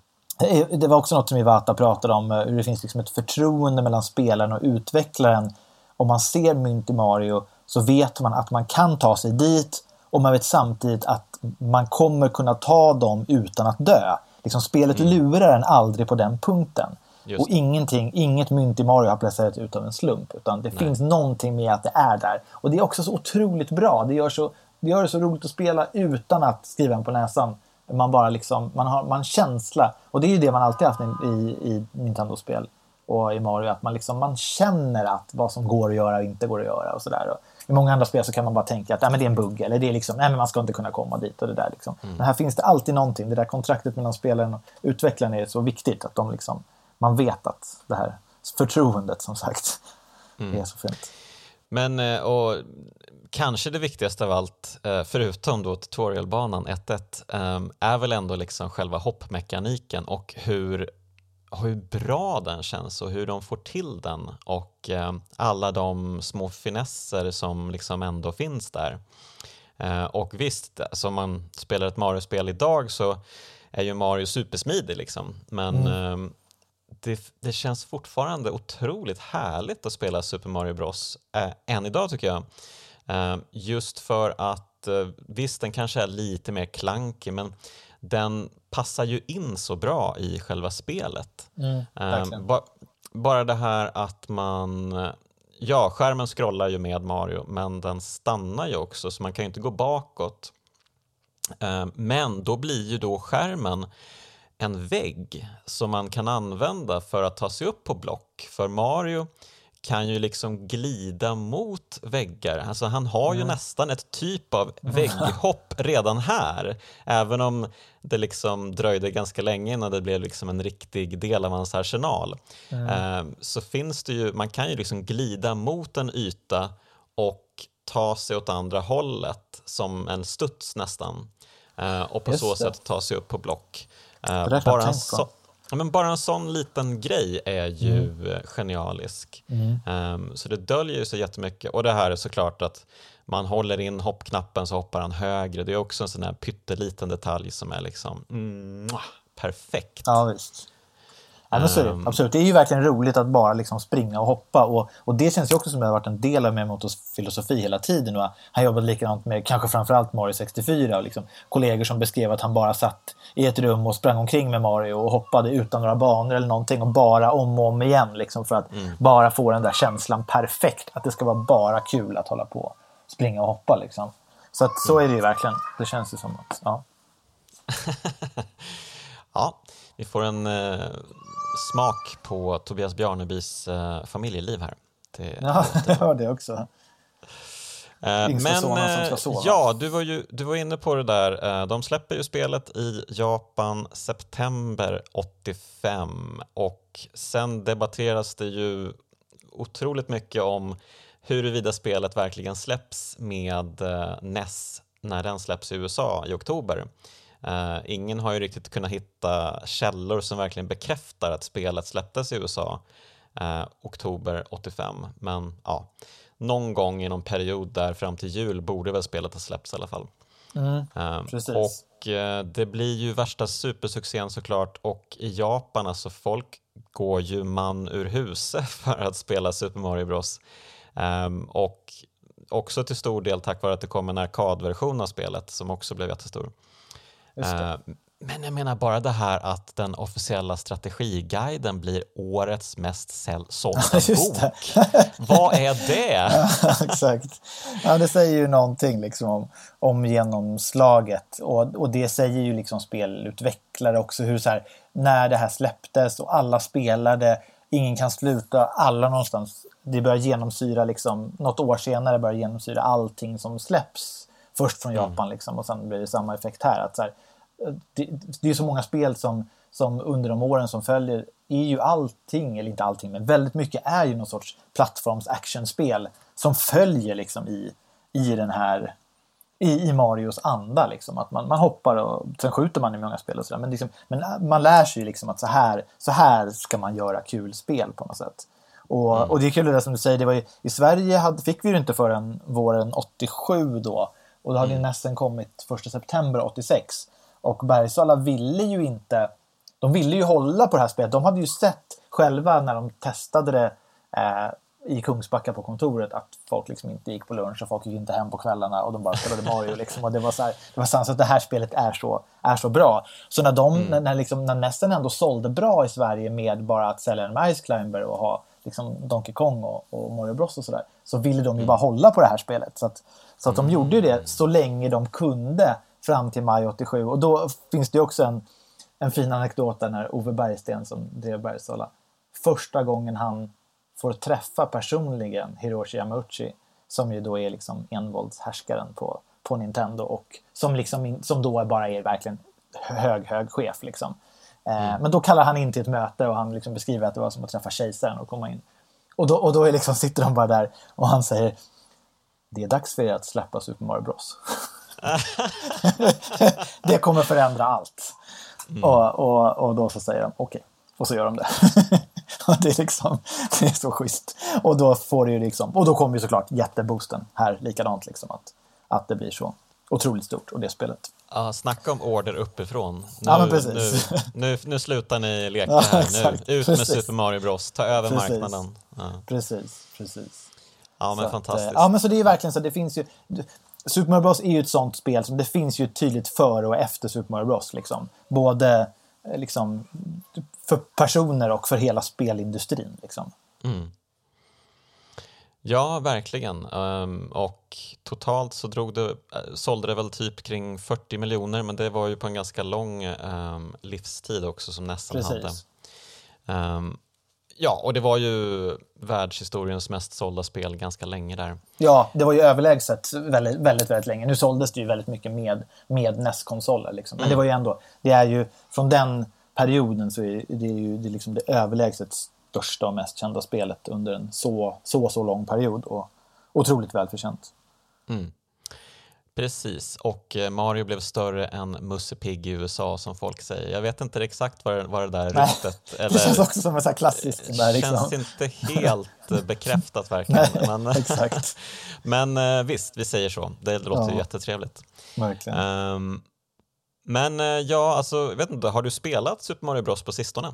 Det var också något som Iwata pratade om, hur det finns liksom ett förtroende mellan spelaren och utvecklaren om man ser mynt i Mario så vet man att man kan ta sig dit och man vet samtidigt att man kommer kunna ta dem utan att dö. Liksom, spelet mm. lurar en aldrig på den punkten. Just. Och ingenting, inget mynt i Mario har placerats ut av en slump. Utan det Nej. finns någonting med att det är där. Och det är också så otroligt bra. Det gör, så, det gör det så roligt att spela utan att skriva en på näsan. Man bara liksom, man har man känsla. Och det är ju det man alltid haft i, i Nintendo-spel och i Mario att man, liksom, man känner att vad som går att göra och inte går att göra och sådär. I många andra spel så kan man bara tänka att nej, men det är en bugg eller det är liksom, nej, men man ska inte kunna komma dit och det där. Liksom. Mm. Men här finns det alltid någonting. Det där kontraktet mellan spelaren och utvecklaren är så viktigt att de liksom, man vet att det här förtroendet som sagt mm. är så fint. Men eh, och kanske det viktigaste av allt, eh, förutom då tutorialbanan 1.1, eh, är väl ändå liksom själva hoppmekaniken och hur hur bra den känns och hur de får till den och eh, alla de små finesser som liksom ändå finns där. Eh, och visst, alltså om man spelar ett Mario-spel idag så är ju Mario supersmidig liksom, men mm. eh, det, det, känns fortfarande otroligt härligt att spela Super Mario Bros äh, än idag tycker jag. Äh, just för att äh, visst, den kanske är lite mer klankig men den passar ju in så bra i själva spelet. Mm, um, ba bara det här att man Ja, skärmen scrollar ju med Mario, men den stannar ju också så man kan ju inte gå bakåt. Um, men då blir ju då skärmen en vägg som man kan använda för att ta sig upp på block. För Mario kan ju liksom glida mot väggar. Alltså han har ju mm. nästan ett typ av vägghopp redan här. Även om det liksom dröjde ganska länge innan det blev liksom en riktig del av hans arsenal. Mm. Eh, så finns det ju, man kan ju liksom glida mot en yta och ta sig åt andra hållet som en studs nästan. Eh, och på Just så det. sätt ta sig upp på block. Eh, bara en, så, Ja, men bara en sån liten grej är ju mm. Genialisk. Mm. Um, så det döljer ju så jättemycket. Och det här är såklart att man håller in hoppknappen så hoppar han högre. Det är också en sån här pytteliten detalj som är liksom mm, perfekt. Ja, visst. Ja, men så är det. Ehm. Absolut. Det är ju verkligen roligt att bara liksom springa och hoppa. Och, och det känns ju också som att det har varit en del av Miyamotos filosofi hela tiden. Och han jobbade likadant med kanske framförallt Mario 64. Och liksom, kollegor som beskrev att han bara satt i ett rum och sprang omkring med Mario och hoppade utan några banor eller någonting och bara om och om igen. Liksom, för att mm. bara få den där känslan perfekt. Att det ska vara bara kul att hålla på springa och hoppa. Liksom. Så att, så är det ju verkligen. Det känns ju som att... Ja. ja, vi får en eh, smak på Tobias Bjarnebys eh, familjeliv här. Det, ja, jag hör det också. Eh, men eh, ja, du var, ju, du var inne på det där. Eh, de släpper ju spelet i Japan september 85 och sen debatteras det ju otroligt mycket om huruvida spelet verkligen släpps med NES när den släpps i USA i oktober. Uh, ingen har ju riktigt kunnat hitta källor som verkligen bekräftar att spelet släpptes i USA uh, oktober 85. Men ja, någon gång i någon period där fram till jul borde väl spelet ha släppts i alla fall. Mm, precis. och det blir ju värsta supersuccén såklart och i Japan alltså folk går ju man ur huse för att spela Super Mario Bros. Ehm, och också till stor del tack vare att det kom en arkadversion av spelet som också blev jättestor. Ehm, men jag menar bara det här att den officiella strategiguiden blir årets mest sålda bok. Vad är det? Exakt. Ja, det säger ju någonting liksom om, om genomslaget. Och, och det säger ju liksom spelutvecklare också. Hur så här, när det här släpptes och alla spelade, ingen kan sluta, alla någonstans. Det börjar genomsyra liksom, något år senare börjar genomsyra allting som släpps. Först från Japan liksom och sen blir det samma effekt här. Att så här, det, det är så många spel som, som under de åren som följer är ju allting, eller inte allting, men väldigt mycket är ju någon sorts plattforms actionspel som följer liksom i, i den här i, i Marios anda. Liksom. Att man, man hoppar och sen skjuter man i många spel och sådär. Men, liksom, men man lär sig ju liksom att så här, så här ska man göra kul spel på något sätt. Och, Mm. och det är kul det där som du säger, det var ju, i Sverige hade, fick vi det inte förrän våren 87 då. Och då hade ju nästan kommit 1 september 86. Och Bergsala ville ju inte, de ville ju hålla på det här spelet. De hade ju sett själva när de testade det eh, i Kungsbacka på kontoret att folk liksom inte gick på lunch och folk gick inte hem på kvällarna och de bara spelade Mario. Liksom. Och det var så här, det var sant att det här spelet är så, är så bra. Så när, de, när, när, liksom, när Nesten ändå sålde bra i Sverige med bara att sälja en Ice Climber och ha liksom, Donkey Kong och, och Mario Bros och sådär så ville de ju bara hålla på det här spelet. Så att, så att de gjorde ju det så länge de kunde fram till maj 87. Och då finns det också en, en fin anekdot där när Ove Bergsten som drev Bergsala första gången han får träffa personligen Hiroshi Yamauchi som ju då är liksom envåldshärskaren på, på Nintendo och som, liksom, som då bara är verkligen hög, hög chef. Liksom. Eh, Men då kallar han in till ett möte och han liksom beskriver att det var som att träffa kejsaren och komma in. Och då, och då är liksom, sitter de bara där och han säger det är dags för er att släppa Super Mario Bros. det kommer förändra allt. Och, och, och då så säger de okej, och så gör de det. det är liksom, det är så schysst. Och då får det ju liksom, och då kommer ju såklart jätteboosten här likadant liksom att, att det blir så otroligt stort och det spelet. Ja, snacka om order uppifrån. Nu, Ja, men precis. Nu, nu, nu slutar ni leka Ja, här. exakt. Nu, ut med Precis. Super Mario Bros. Ta över Precis. marknaden. Ja, Precis, precis. ja men Så att, fantastiskt. eh, Ja, men så det är verkligen så. Det finns ju... Super Mario Bros är ju ett sånt spel som det finns ju tydligt före och efter Super Mario Bros. Liksom. Både eh, liksom, för personer och för hela spelindustrin. Liksom. Mm. Ja, verkligen. Ehm, och totalt så drog det, äh, sålde det väl typ kring 40 miljoner, men det var ju på en ganska lång ehm, livstid också som nästan hade. Precis. Ja, och det var ju världshistoriens mest sålda spel ganska länge där. Ja, det var ju överlägset väldigt, väldigt, väldigt länge. Nu såldes det ju väldigt mycket med, med NES-konsoler. Liksom. Men det var ju ändå, det är ju, från den perioden så är det ju det, är liksom det överlägset största och mest kända spelet under en så, så, så lång period. Och otroligt välförtjänt. Mm. Precis, och eh, Mario blev större än Musse Pigg i USA som folk säger. Jag vet inte exakt vad, det- vad det där ryktet... Det känns också som en sån här klassisk... Där, liksom. känns inte helt eh, bekräftat verkligen. Nej, men, exakt. men eh, visst, vi säger så. Det låter Ja. jättetrevligt. Verkligen. Ehm, men eh, ja, alltså, jag vet inte, har du spelat Super Mario Bros på sistone?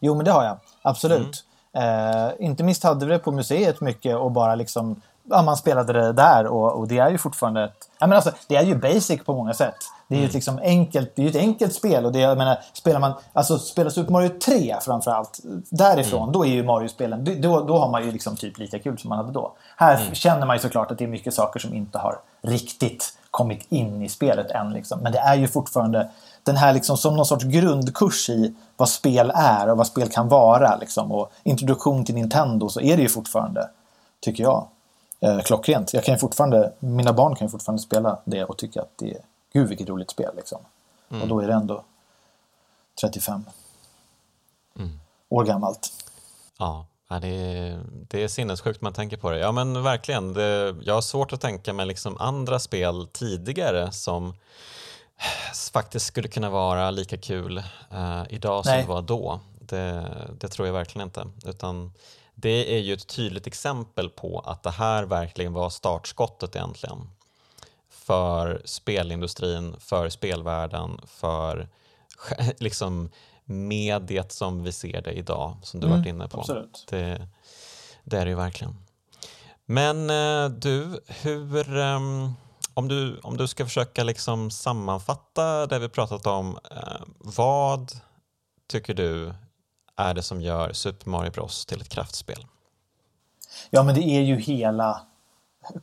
Jo, men det har jag. Absolut. Eh, inte minst hade vi det på museet mycket och bara liksom... Ja, man spelade det där och, och det är ju fortfarande ett... Ja, men alltså, det är ju basic på många sätt. Det är ju ett, liksom enkelt, det är ett enkelt spel och det, jag menar, spelar man... Alltså spelar Super Mario 3 framförallt, därifrån, då är ju Mario-spelen... Då, då har man ju liksom typ lika kul som man hade då. Här känner man ju såklart att det är mycket saker som inte har riktigt kommit in i spelet än. Liksom. Men det är ju fortfarande den här liksom som någon sorts grundkurs i vad spel är och vad spel kan vara. Liksom. Och introduktion till Nintendo så är det ju fortfarande, tycker jag, eh, klockrent. Jag kan fortfarande, mina barn kan ju fortfarande spela det och tycka att det är, gud vilket roligt spel. Liksom. Och då är det ändå 35 år gammalt. Ja, det är, det är sinnessjukt man tänker på det. Ja men verkligen, det, jag har svårt att tänka mig liksom andra spel tidigare som faktiskt skulle kunna vara lika kul eh, idag som Nej. det var då. Det, det tror jag verkligen inte. Utan det är ju ett tydligt exempel på att det här verkligen var startskottet egentligen. för spelindustrin, för spelvärlden, för liksom mediet som vi ser det idag, som du mm, varit inne på. Absolut. Det, det är det ju verkligen. Men eh, du, hur, um, om, du, om du ska försöka liksom sammanfatta det vi pratat om, uh, vad tycker du är det som gör Super Mario Bros till ett kraftspel? Ja, men det är ju hela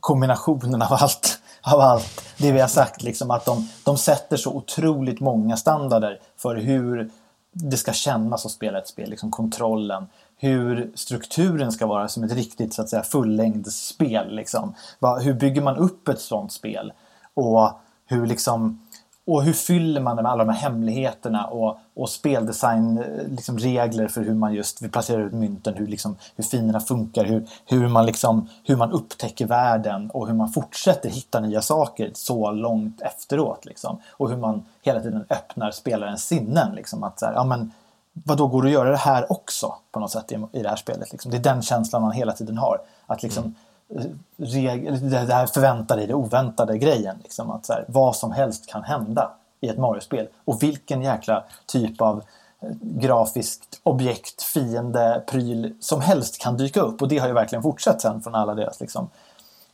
kombinationen av allt, av allt det vi har sagt. Liksom, att de, de sätter så otroligt många standarder för hur det ska kännas att spela ett spel. Liksom kontrollen, hur strukturen ska vara som ett riktigt så att säga, fullängdsspel. Liksom. Hur bygger man upp ett sånt spel? Och hur liksom och hur fyller man det med alla de här hemligheterna och, och speldesignregler eh, liksom för hur man just vill placera ut mynten, hur, liksom, hur finerna funkar, hur, hur, man liksom, hur man upptäcker världen och hur man fortsätter hitta nya saker så långt efteråt. Liksom. Och hur man hela tiden öppnar spelarens sinnen. Liksom, att så här, ja, men, vad då går det att göra det här också på något sätt i, i det här spelet? Liksom. Det är den känslan man hela tiden har. Att liksom, mm det här förväntade, det oväntade grejen. Liksom, att så här, vad som helst kan hända i ett Mario-spel. Och vilken jäkla typ av eh, grafiskt objekt, fiende, pryl som helst kan dyka upp. Och det har ju verkligen fortsatt sen från alla deras liksom,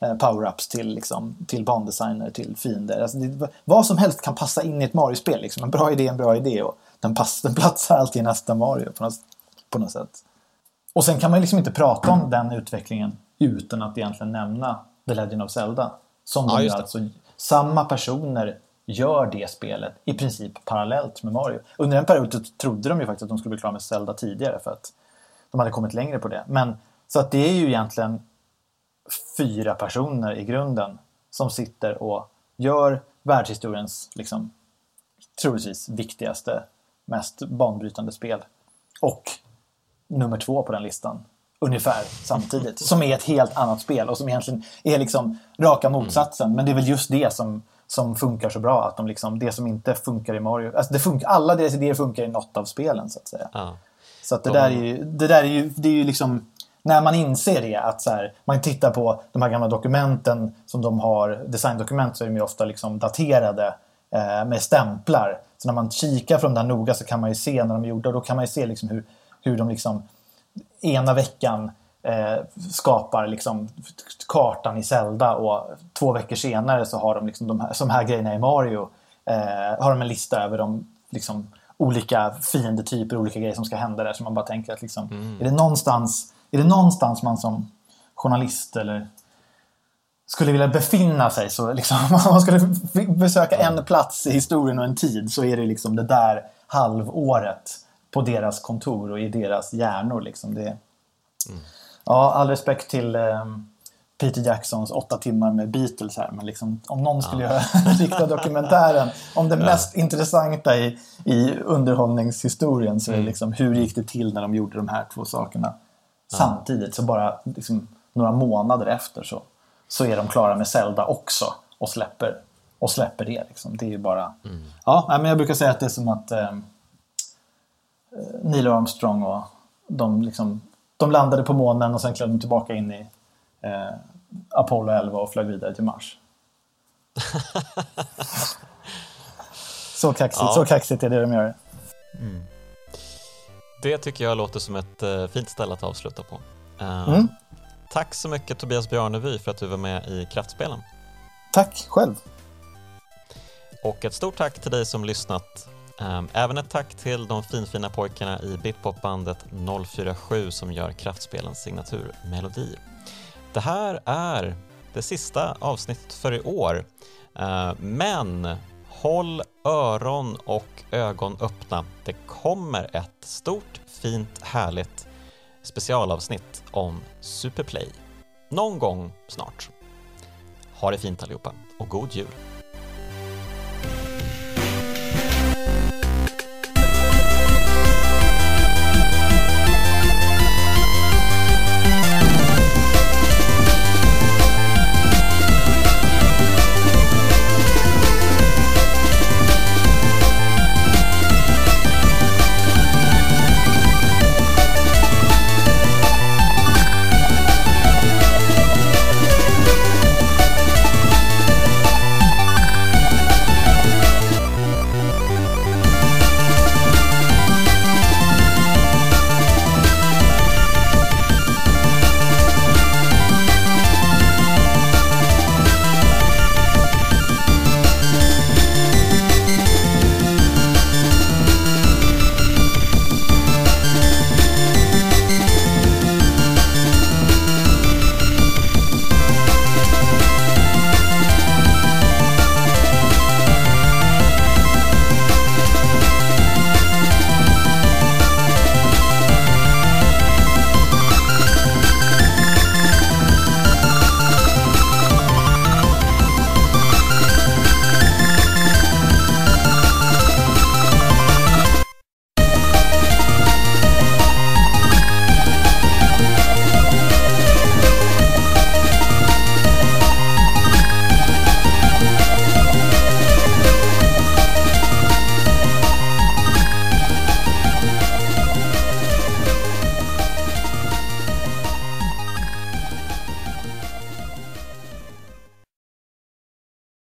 eh, power-ups till, liksom, till bandesigner, till fiender. Alltså det, vad som helst kan passa in i ett Mario-spel. Liksom. En bra idé är en bra idé och den, pass, den platsar alltid i nästa Mario på något, på något sätt. Och sen kan man liksom inte prata om den utvecklingen utan att egentligen nämna The Legend of Zelda. Som ja, de alltså, samma personer gör det spelet i princip parallellt med Mario. Under en period trodde de ju faktiskt att de skulle bli klara med Zelda tidigare för att de hade kommit längre på det. Men så att det är ju egentligen fyra personer i grunden som sitter och gör världshistoriens liksom, troligtvis viktigaste, mest banbrytande spel. Och nummer två på den listan ungefär samtidigt. Som är ett helt annat spel och som egentligen är liksom raka motsatsen. Men det är väl just det som, som funkar så bra. Att de liksom, det som inte funkar i Mario... Alltså det funkar, alla deras idéer funkar i något av spelen så att säga. Ja. Så att det, de... där är ju, det där är ju, det är ju liksom... När man inser det, att så här, man tittar på de här gamla dokumenten som de har, designdokument, så är de ju ofta liksom daterade eh, med stämplar. Så när man kikar från där noga så kan man ju se när de är gjorda, och då kan man ju se liksom hur, hur de liksom ena veckan eh, skapar liksom kartan i Zelda och två veckor senare så har de liksom de här, som här grejerna i Mario eh, har de en lista över de liksom, olika fiendetyper, olika grejer som ska hända där. Så man bara tänker att liksom, mm. är, det någonstans, är det någonstans man som journalist eller skulle vilja befinna sig så liksom, om man skulle besöka en plats i historien och en tid så är det liksom det där halvåret på deras kontor och i deras hjärnor. Liksom. Det, mm. Ja, all respekt till eh, Peter Jacksons åtta timmar med Beatles här. Men liksom, om någon skulle ja. göra riktiga dokumentären om det ja. mest intressanta i, i underhållningshistorien så är det mm. liksom, hur gick det till när de gjorde de här två sakerna ja. samtidigt. Så bara liksom, några månader efter så, så är de klara med Zelda också och släpper, och släpper det. Liksom. Det är ju bara... Mm. Ja, men jag brukar säga att det är som att Eh, Neil Armstrong och de, liksom, de landade på månen och sen klev de tillbaka in i eh, Apollo 11 och flög vidare till Mars. så, kaxigt, ja. så kaxigt är det de gör. Mm. Det tycker jag låter som ett uh, fint ställe att avsluta på. Uh, mm. Tack så mycket Tobias Bjarnevy för att du var med i Kraftspelen. Tack själv. Och ett stort tack till dig som lyssnat. Ehm, även ett tack till de finfina pojkarna i Bitpopbandet 047 som gör Kraftspelens signaturmelodi. Det här är det sista avsnittet för i år, ehm, men håll öron och ögon öppna. Det kommer ett stort, fint, härligt specialavsnitt om Superplay någon gång snart. Ha det fint allihopa och god jul!